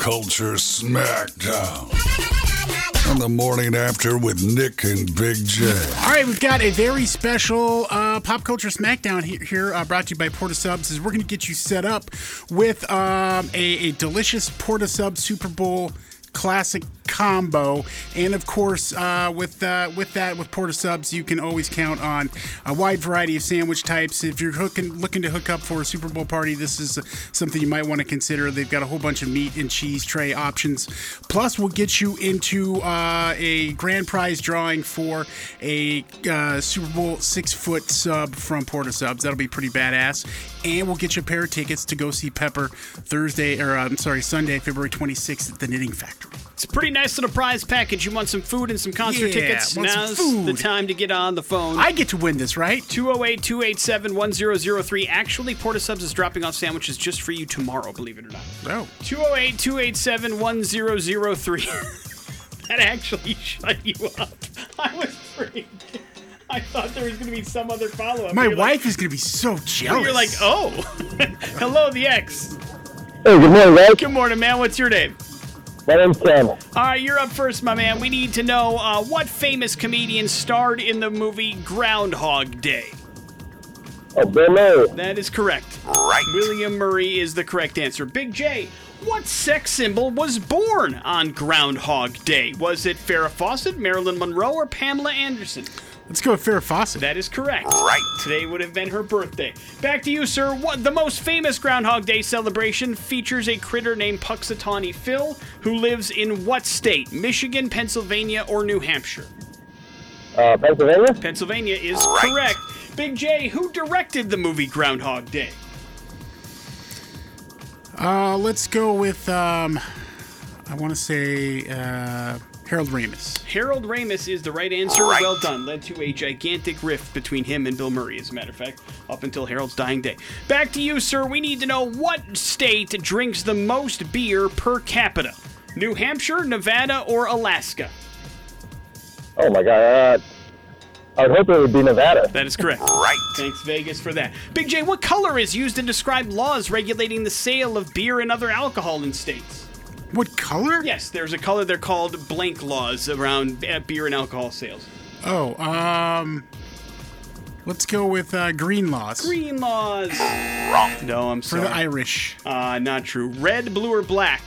Culture Smackdown. On the morning after with Nick and Big J. All right, we've got a very special uh, pop culture smackdown here, here uh, brought to you by Porta Subs. Is we're going to get you set up with um, a, a delicious Porta Sub Super Bowl classic combo, and of course, uh, with uh, with that with Porta Subs, you can always count on a wide variety of sandwich types. If you're hooking, looking to hook up for a Super Bowl party, this is something you might want to consider. They've got a whole bunch of meat and cheese tray options. Plus, we'll get you into uh, a grand prize drawing for a uh, Super Bowl six foot sub from Porta Subs. That'll be pretty badass. And we'll get you a pair of tickets to go see Pepper Thursday, or uh, I'm sorry, Sunday, February 26th at the Knitting Factory. It's a pretty nice little prize package. You want some food and some concert Yeah, tickets? want some Now's food. the time to get on the phone. I get to win this, right? 208 287 1003. Actually, Porta Subs is dropping off sandwiches just for you tomorrow, believe it or not. No. 208 287 1003. [laughs] That actually shut you up. I was freaked. I thought there was going to be some other follow up. My wife is going to be so jealous. You're like, oh, [laughs] hello, the X. Hey, good morning, guys. Good morning, man. What's your name? My name's Ken. All right, you're up first, my man. We need to know uh, what famous comedian starred in the movie Groundhog Day. Oh, Bill Murray. That is correct. Right. William Murray is the correct answer. Big J, what sex symbol was born on Groundhog Day? Was it Farrah Fawcett, Marilyn Monroe, or Pamela Anderson? Let's go with Farrah Fawcett. That is correct. Right. Today would have been her birthday. Back to you, sir. What the most famous Groundhog Day celebration features a critter named Punxsutawney Phil, who lives in what state? Michigan, Pennsylvania, or New Hampshire? Uh, Pennsylvania? Pennsylvania is correct. Big J, who directed the movie Groundhog Day? Uh, let's go with, um, I want to say uh, Harold Ramis. Harold Ramis is the right answer. Well done. Led to a gigantic rift between him and Bill Murray, as a matter of fact, up until Harold's dying day. Back to you, sir. We need to know what state drinks the most beer per capita? New Hampshire, Nevada, or Alaska? Oh, my God. Uh, I would hope it would be Nevada. That is correct. Right. Thanks, Vegas, for that. Big J, what color is used to describe laws regulating the sale of beer and other alcohol in states? What color? Yes, there's a color they're called blank laws around uh, beer and alcohol sales. Oh, um, let's go with uh, green laws. Green laws. Wrong. No, I'm For sorry. the Irish. uh, not true. Red, blue, or black?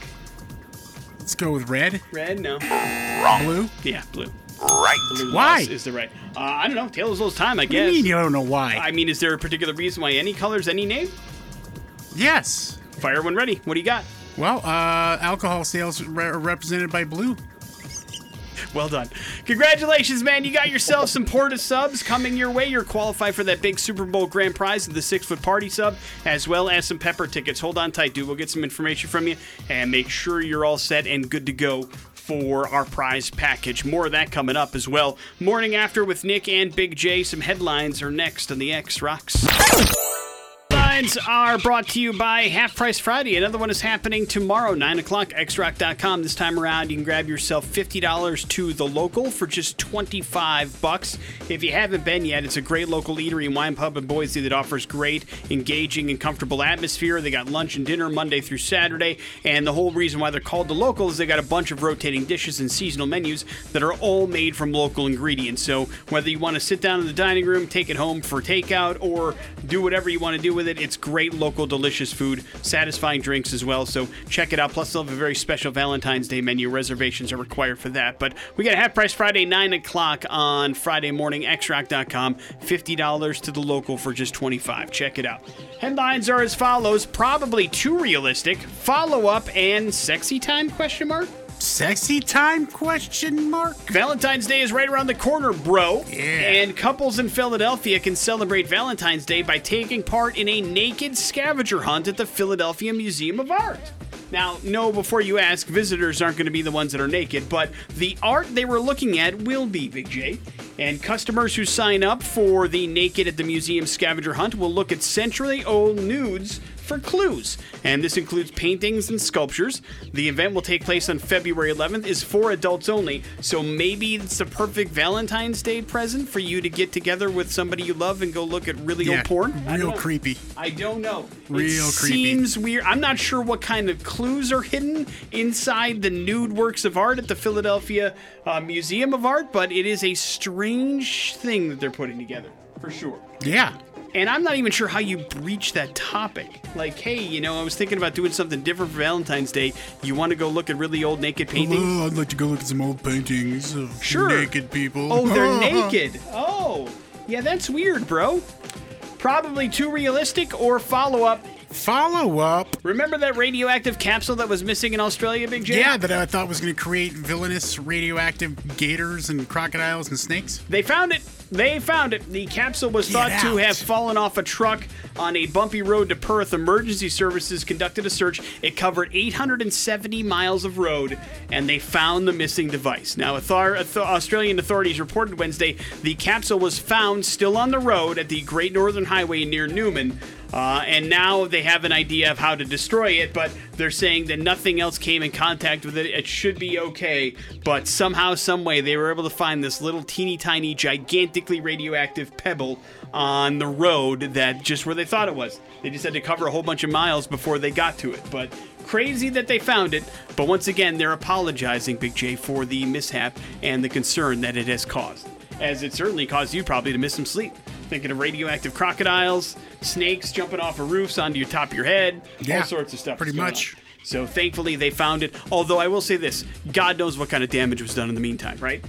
Let's go with red. Red, no. Wrong. Blue? Yeah, blue. Right. Blue Why? laws is the right. Uh, I don't know. Tale as time, I What do you guess. mean you don't know why? I mean, is there a particular reason why any colors, any name? yes. Fire when ready. What do you got? Well, uh, alcohol sales re- represented by blue. Well done. Congratulations, man. You got yourself some Porta subs coming your way. You're qualified for that big Super Bowl grand prize of the six foot party sub, as well as some pepper tickets. Hold on tight, dude. We'll get some information from you and make sure you're all set and good to go for our prize package. More of that coming up as well. Morning after with Nick and Big J. Some headlines are next on the X Rocks. Headlines are brought to you by Half Price Friday. Another one is happening tomorrow, 9 o'clock, xrock.com. This time around, you can grab yourself $50 to the local for just 25 bucks. If you haven't been yet, it's a great local eatery and wine pub in Boise that offers great, engaging, and comfortable atmosphere. They got lunch and dinner Monday through Saturday, and the whole reason why they're called the local is they got a bunch of rotating dishes and seasonal menus that are all made from local ingredients. So whether you want to sit down in the dining room, take it home for takeout, or do whatever you want to do with it, it's great local delicious food, satisfying drinks as well. So check it out. Plus, they'll have a very special Valentine's Day menu. Reservations are required for that. But we got a half price Friday, 9 o'clock on Friday morning, xrock.com. $50 to the local for just 25 Check it out. Headlines are as follows probably too realistic. Follow up and sexy time question mark? Sexy time? Question mark. Valentine's Day is right around the corner, bro. Yeah. And couples in Philadelphia can celebrate Valentine's Day by taking part in a naked scavenger hunt at the Philadelphia Museum of Art. Now, no, before you ask, visitors aren't going to be the ones that are naked, but the art they were looking at will be, Big J. And customers who sign up for the Naked at the Museum scavenger hunt will look at century old nudes for clues. And this includes paintings and sculptures. The event will take place on February 11th, is for adults only, so maybe it's the perfect Valentine's Day present for you to get together with somebody you love and go look at really Yeah, old porn. Real know. creepy. I don't know. Real it creepy. Seems weird. I'm not sure what kind of clues are hidden inside the nude works of art at the Philadelphia uh, Museum of Art, but it is a strange thing that they're putting together for sure. Yeah. And I'm not even sure how you breach that topic. Like, hey, you know, I was thinking about doing something different for Valentine's Day. You want to go look at really old naked paintings? Oh, I'd like to go look at some old paintings of Sure. naked people. Oh, they're [laughs] naked. Oh, yeah, that's weird, bro. Probably too realistic or follow up. Follow up. Remember that radioactive capsule that was missing in Australia, Big J? Yeah, that I thought was going to create villainous radioactive gators and crocodiles and snakes. They found it. They found it. The capsule was thought Get to have fallen off a truck on a bumpy road to Perth. Emergency services conducted a search. It covered 870 miles of road, and they found the missing device. Now, Australian authorities reported Wednesday the capsule was found still on the road at the Great Northern Highway near Newman. Uh, and now they have an idea of how to destroy it, but they're saying that nothing else came in contact with it. It should be okay. But somehow, some way, they were able to find this little teeny tiny, gigantically radioactive pebble on the road that just where they thought it was. They just had to cover a whole bunch of miles before they got to it. But crazy that they found it. But once again, they're apologizing, Big J, for the mishap and the concern that it has caused. As it certainly caused you probably to miss some sleep. Thinking of radioactive crocodiles, snakes jumping off of roofs onto your top of your head, Yeah, all sorts of stuff. pretty much. on. So thankfully they found it. Although I will say this, God knows what kind of damage was done in the meantime, right?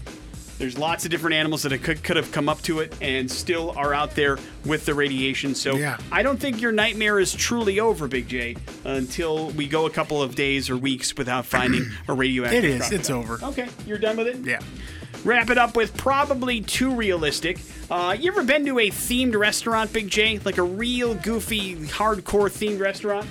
There's lots of different animals that could, could have come up to it and still are out there with the radiation. So Yeah. I don't think your nightmare is truly over, Big J, until we go a couple of days or weeks without finding [clears throat] a radioactive. It is. crocodile. It's over. Okay, you're done with it. Yeah. Wrap it up with probably too realistic. Uh, you ever been to a themed restaurant, Big J? Like a real goofy, hardcore themed restaurant?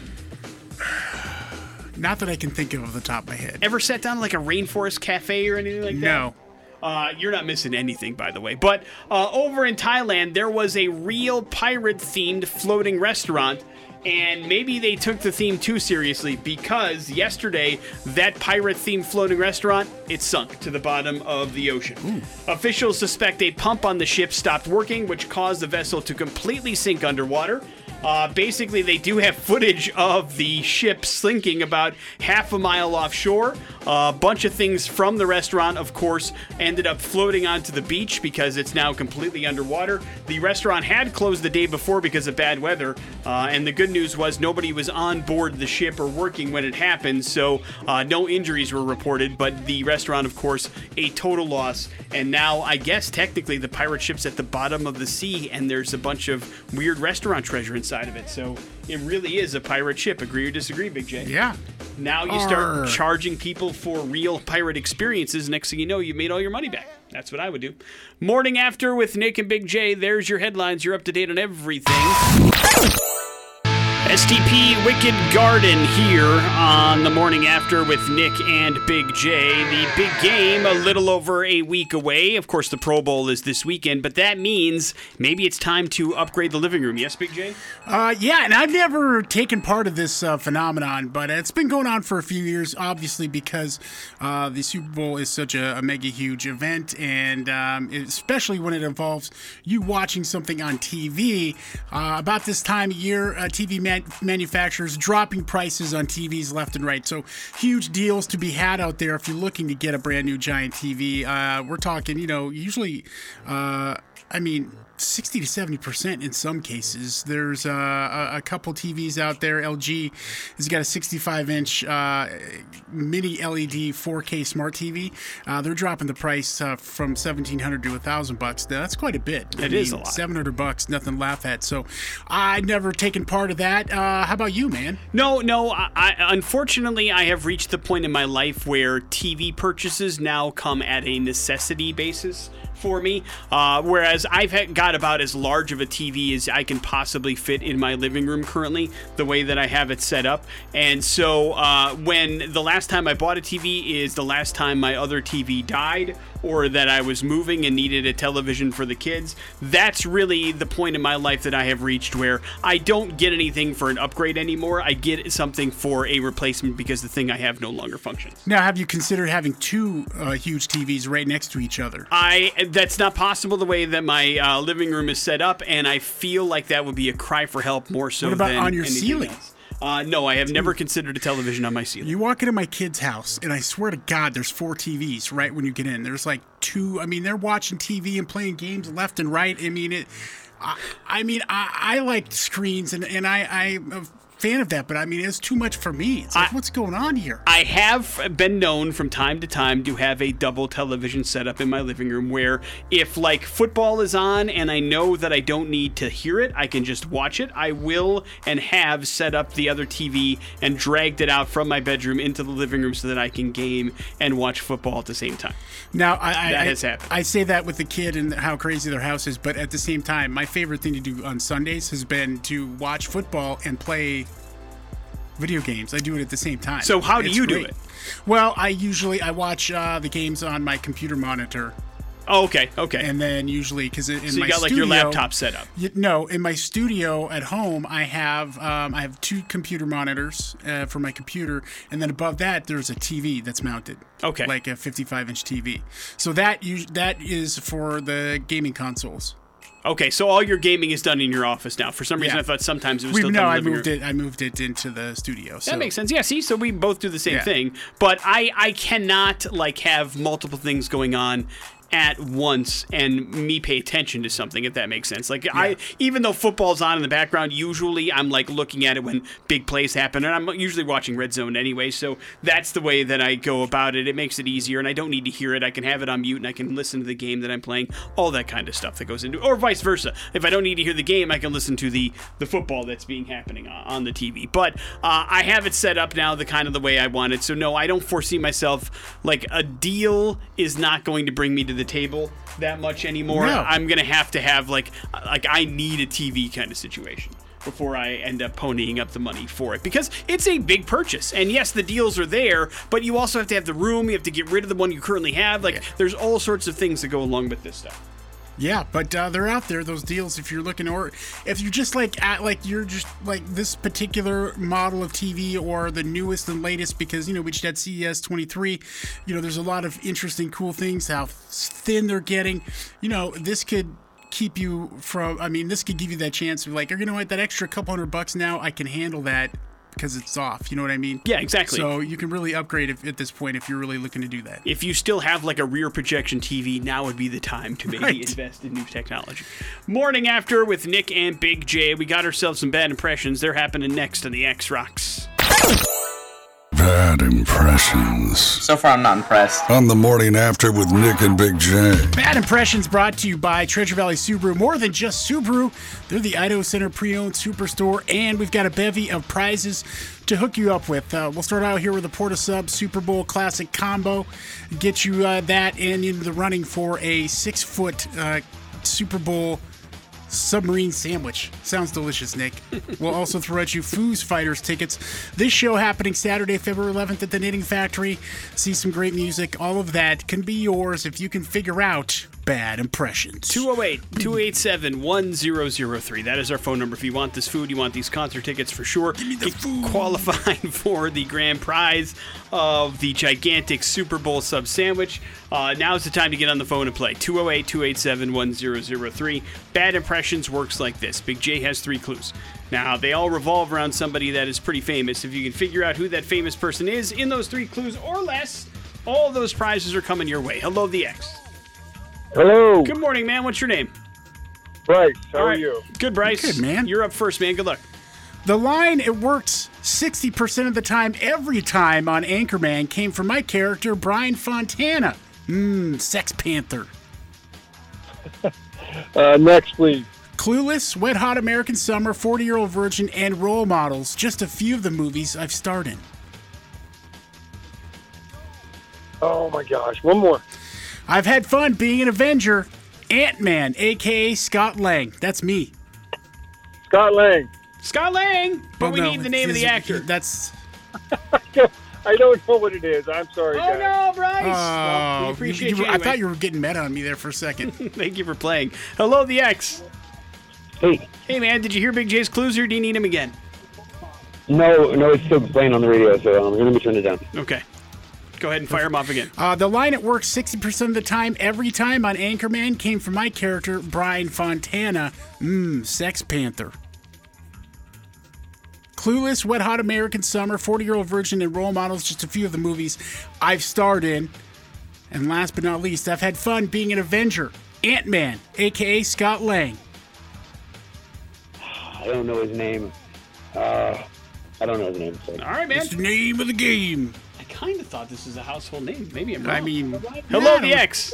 [sighs] Not that I can think of off the top of my head. Ever sat down at like a rainforest cafe or anything like that? No. Uh, you're not missing anything, by the way. But uh, over in Thailand, there was a real pirate themed floating restaurant. And maybe they took the theme too seriously because yesterday that pirate themed floating restaurant it sunk to the bottom of the ocean. Officials suspect a pump on the ship stopped working, which caused the vessel to completely sink underwater. Uh, basically, they do have footage of the ship sinking about half a mile offshore. A bunch of things from the restaurant, of course, ended up floating onto the beach because it's now completely underwater. The restaurant had closed the day before because of bad weather, uh, and the good news was nobody was on board the ship or working when it happened, so uh, no injuries were reported. But the restaurant, of course, a total loss. And now, I guess technically, the pirate ship's at the bottom of the sea, and there's a bunch of weird restaurant treasure inside of it. So it really is a pirate ship. Agree or disagree, Big J? Yeah. Now you start Arr. charging people for real pirate experiences. Next thing you know, you made all your money back. That's what I would do. Morning after with Nick and Big J. There's your headlines. You're up to date on everything. STP Wicked Garden here on the morning after with Nick and Big J. The big game a little over a week away. Of course, the Pro Bowl is this weekend, but that means maybe it's time to upgrade the living room. Yes, Big J? Uh, yeah, and I've never taken part of this uh, phenomenon, but it's been going on for a few years, obviously, because uh, the Super Bowl is such a, a mega huge event, and um, especially when it involves you watching something on TV. Uh, about this time of year, uh, TV man- manufacturers dropping prices on TVs left and right. So, huge deals to be had out there if you're looking to get a brand new giant TV. Uh, we're talking, you know, usually, uh, I mean, 60 to 70 percent in some cases. There's uh, a, a couple TVs out there. LG has got a 65 inch uh, mini LED 4K smart TV. Uh, they're dropping the price uh, from 1700 to 1000 bucks. Now, that's quite a bit. It is a lot. 700 bucks, nothing to laugh at. So I'd never taken part of that. Uh, how about you, man? No, no. I, I, unfortunately, I have reached the point in my life where TV purchases now come at a necessity basis for me. Uh, whereas I've got about as large of a TV as I can possibly fit in my living room currently, the way that I have it set up. And so uh, when the last time I bought a TV is the last time my other TV died, or that I was moving and needed a television for the kids, that's really the point in my life that I have reached where I don't get anything for an upgrade anymore. I get something for a replacement because the thing I have no longer functions. Now, have you considered having two uh, huge TVs right next to each other? I that's not possible the way that my uh, living room is set up, and I feel like that would be a cry for help more so What about on your ceiling? else. Uh, no, I have never considered a television on my ceiling. You walk into my kid's house, and I swear to God, there's four TVs right when you get in. There's like two. I mean, they're watching TV and playing games left and right. I mean, it. I, I mean, I, I like screens, and and I a fan of that, but I mean, it's too much for me. It's like, I- what's going on here? I have been known from time to time to have a double television set up in my living room where if like football is on and I know that I don't need to hear it, I can just watch it. I will and have set up the other TV and dragged it out from my bedroom into the living room so that I can game and watch football at the same time. Now, I, I, That has happened. I say that with the kid and how crazy their house is, but at the same time, my favorite thing to do on Sundays has been to watch football and play video games. I do it at the same time. So how do It's you do it? Well, I usually I watch uh, the games on my computer monitor. Oh, okay, okay. and then usually because in so you my got like your laptop set up. Y- No, in my studio at home, I have um, I have two computer monitors uh, for my computer, and then above that, there's a TV that's mounted. Okay. like a 55 inch TV. So that us- that is for the gaming consoles. Okay, so all your gaming is done in your office now. For some reason, Yeah. I thought sometimes it was We, still no, done in I moved room. it. I moved it into the studio. So That makes sense. Yeah. See, so we both do the same Yeah. thing, but I I cannot like have multiple things going on at once and me pay attention to something if that makes sense. Like i even though football's on in the background usually i'm like looking at it when big plays happen and i'm usually watching red zone anyway so that's the way that i go about it. It makes it easier and i don't need to hear it. I can have it on mute and i can listen to the game that i'm playing all that kind of stuff that goes into or vice versa. If i don't need to hear the game i can listen to the the football that's being happening on, on the tv but uh, i have it set up now the kind of the way i want it so no i don't foresee myself like a deal is not going to bring me to the table that much anymore No. i'm gonna have to have like like i need a tv kind of situation before I end up ponying up the money for it because it's a big purchase. And yes, the deals are there, but you also have to have the room, you have to get rid of the one you currently have. Like there's all sorts of things that go along with this stuff. Yeah, but uh, they're out there. Those deals. If you're looking, or if you're just like at like you're just like this particular model of TV or the newest and latest, because you know we just had CES 23. You know, there's a lot of interesting, cool things. How thin they're getting. You know, this could keep you from. I mean, this could give you that chance of like, you know what, that extra couple hundred bucks now, I can handle that because it's off. You know what I mean? Yeah, exactly. So you can really upgrade if, at this point if you're really looking to do that. if you still have like a rear projection TV, now would be the time to maybe Right. invest in new technology. Morning after with Nick and Big J, we got ourselves some bad impressions. They're happening next on the X Rocks. Bad impressions. So far, I'm not impressed. On the morning after with Nick and Big J. Bad Impressions brought to you by Treasure Valley Subaru. More than just Subaru, they're the Idaho Center pre owned superstore, and we've got a bevy of prizes to hook you up with. Uh, we'll start out here with the Porta Sub Super Bowl Classic Combo. Get you uh, that and into the running for a six foot uh, Super Bowl submarine sandwich. Sounds delicious, Nick. we'll also throw at you Foo Fighters tickets. This show happening Saturday, February 11th at the Knitting Factory. See some great music. All of that can be yours if you can figure out bad impressions. 208 287 1003. That is our phone number. If you want this food, you want these concert tickets for sure. Give me the food. Qualifying [laughs] for the grand prize of the gigantic Super Bowl sub sandwich. Uh, is the time to get on the phone and play. 208 287 1003. Bad Impressions works like this Big J has three clues. Now, they all revolve around somebody that is pretty famous. If you can figure out who that famous person is in those three clues or less, all those prizes are coming your way. Hello, the X. Hello, Good morning, man. What's your name? Bryce. How All are right. you? Good, Bryce. Good, man. You're up first, man. Good luck. The line it works 60% of the time, every time on Anchorman came from my character, Brian Fantana. Mmm, Sex Panther. [laughs] Uh, next, please. Clueless, Wet Hot American Summer, 40 Year Old Virgin, and Role Models. Just a few of the movies I've starred in. Oh my gosh, one more. I've had fun being an Avenger. Ant Man, aka Scott Lang. That's me. Scott Lang. Scott Lang. But Well, we no, need the name of the his- actor. That's. [laughs] I don't know what it is. I'm sorry, Oh guys. no, Bryce. Oh, well, we Oh, appreciate you- you. you- I thought you were getting mad on me there for a second. [laughs] Thank you for playing. Hello, the X. Hey, Hey, man. Did you hear Big J's clues, or do you need him again? no, no, it's still playing on the radio, so um, I'm gonna be turning it down. Okay. Go ahead and fire him off again. Uh, the line it works 60% of the time, every time on Anchorman came from my character, Brian Fantana. Mmm, Sex Panther. Clueless, Wet Hot American Summer, 40 Year Old Virgin, and Role Models, just a few of the movies I've starred in. And last but not least, I've had fun being an Avenger. Ant Man, aka Scott Lang. I don't know his name. Uh, I don't know his name. So. All right, man. It's the name of the game. I kind of thought this was a household name. Maybe I'm wrong. I mean, Hello, yeah, the X.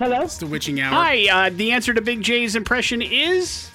It's the witching hour. Hi. Uh, the answer to Big J's impression is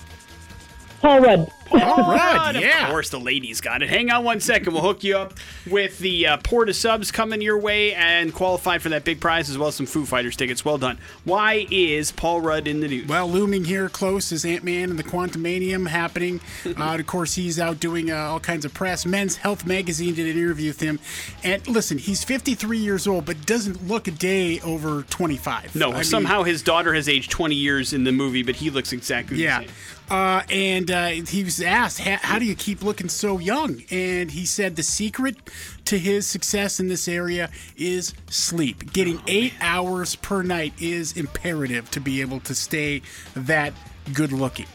Paul Rudd. All right, yeah. Of course, the ladies got it. Hang on one second. We'll hook you up with the uh, Porta subs coming your way and qualified for that big prize as well as some Foo Fighters tickets. Well done. Why is Paul Rudd in the news? Well, looming here close is Ant Man and the Quantumania happening. [laughs] uh, of course, he's out doing uh, all kinds of press. Men's Health magazine did an interview with him, and listen, he's 53 years old, but doesn't look a day over 25. no, I mean, somehow his daughter has aged 20 years in the movie, but he looks exactly Yeah. the same. Uh, and uh, he was asked, "How how do you keep looking so young?" And he said the secret to his success in this area is sleep. Getting eight hours per night is imperative to be able to stay that good looking.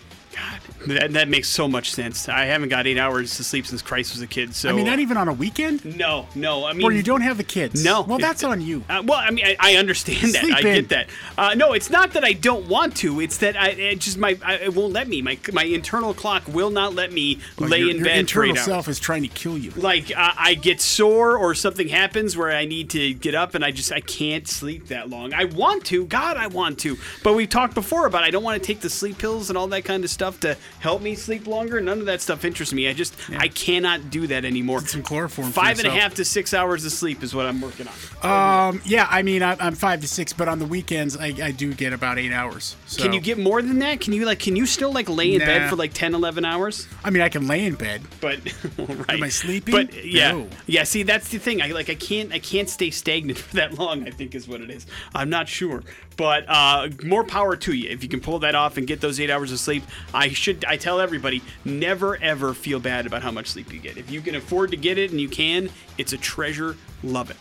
That, that makes so much sense. I haven't got eight hours to sleep since Christ was a kid. So I mean, not even on a weekend no, no. I mean, or you don't have the kids. No. well, that's on you. Uh, well, I mean, I, I understand that. Sleep I in. get that. Uh, no, it's not that I don't want to. It's that I it just my I, it won't let me. My my internal clock will not let me lay your, in your bed for internal self is trying to kill you. Like uh, I get sore or something happens where I need to get up and I just I can't sleep that long. I want to, God, I want to, but we've talked before about I don't want to take the sleep pills and all that kind of stuff to help me sleep longer. None of that stuff interests me. I just I cannot do that anymore. Some chloroform. for Five and a half to six hours of sleep is what I'm working on. Um, yeah, I mean, I, I'm five to six, but on the weekends, I, I do get about eight hours. So. Can you get more than that? Can you like? Can you still like lay in bed for like 10, 11 hours? I mean, I can lay in bed. But [laughs] right. Am I sleeping? But yeah, No. yeah. See, that's the thing. I like. I can't. I can't stay stagnant [laughs] for that long. I think is what it is. I'm not sure, but uh, more power to you if you can pull that off and get those eight hours of sleep. I should. I tell everybody, never ever feel bad about how much sleep you get. If you can afford to get it and you can, it's a treasure. Love it.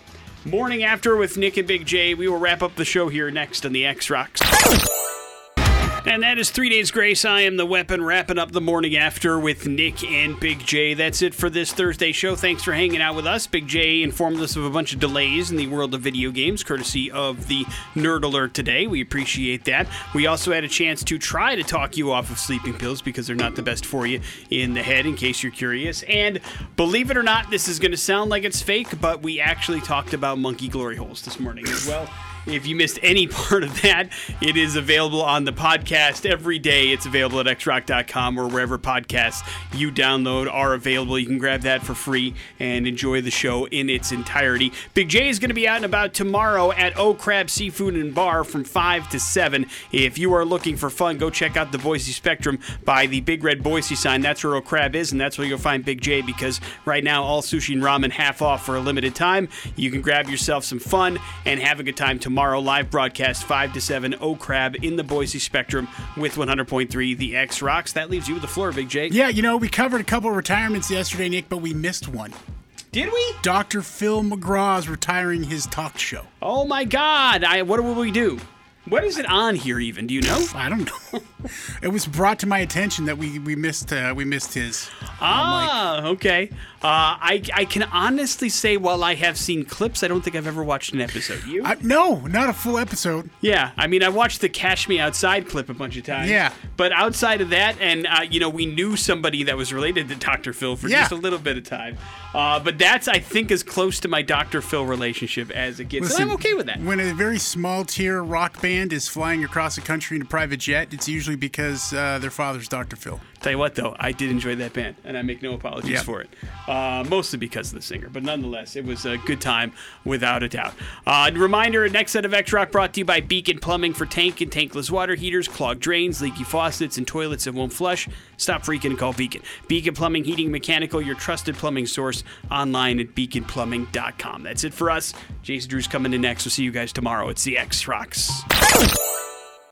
Morning after with Nick and Big J. We will wrap up the show here next on the X Rocks. And that is Three Days Grace. I am the weapon, wrapping up the morning after with Nick and Big J. That's it for this Thursday show. Thanks for hanging out with us. Big J informed us of a bunch of delays in the world of video games, courtesy of the Nerd Alert today. We appreciate that. We also had a chance to try to talk you off of sleeping pills because they're not the best for you in the head, in case you're curious. And believe it or not, this is going to sound like it's fake, but we actually talked about monkey glory holes this morning as well. If you missed any [laughs] part of that, it is available on the podcast every day. It's available at xrock.com or wherever podcasts you download are available. You can grab that for free and enjoy the show in its entirety. Big J is going to be out and about tomorrow at O Crab Seafood and Bar from 5 to 7. If you are looking for fun, go check out the Boise Spectrum by the Big Red Boise sign. That's where O Crab is, and that's where you'll find Big J because right now all sushi and ramen half off for a limited time. You can grab yourself some fun and have a good time tomorrow. Live broadcast 5 to 7 O Crab in the Boise Spectrum with 100.3 The X Rocks. That leaves you with the floor, Big J. Yeah, you know, we covered a couple of retirements yesterday, Nick, but we missed one. Did we? Dr. Phil McGraw is retiring his talk show. Oh my God! I what will we do? What is it on here even? Do you know? I don't know. [laughs] it was brought to my attention that we we missed uh, we missed his. Ah, okay. Uh, I I can honestly say, while I have seen clips, I don't think I've ever watched an episode. You? I, no, not a full episode. yeah, I mean, I watched the "Cash Me Outside" clip a bunch of times. Yeah. but outside of that, and uh, you know, we knew somebody that was related to Dr. Phil for Yeah. just a little bit of time. Uh, but that's, I think, as close to my Dr. Phil relationship as it gets. and I'm okay with that. When a very small tier rock band is flying across the country in a private jet, it's usually because uh, their father's Dr. Phil. Tell you what, though, I did enjoy that band, and I make no apologies Yeah. for it. Uh, mostly because of the singer, but nonetheless, it was a good time without a doubt. Uh, reminder: a next set of X Rock brought to you by Beacon Plumbing for tank and tankless water heaters, clogged drains, leaky faucets, and toilets that won't flush. Stop freaking and call Beacon. Beacon Plumbing, Heating, Mechanical, your trusted plumbing source online at beaconplumbing.com. That's it for us. Jason Drew's coming in next. We'll see you guys tomorrow. It's the X Rocks.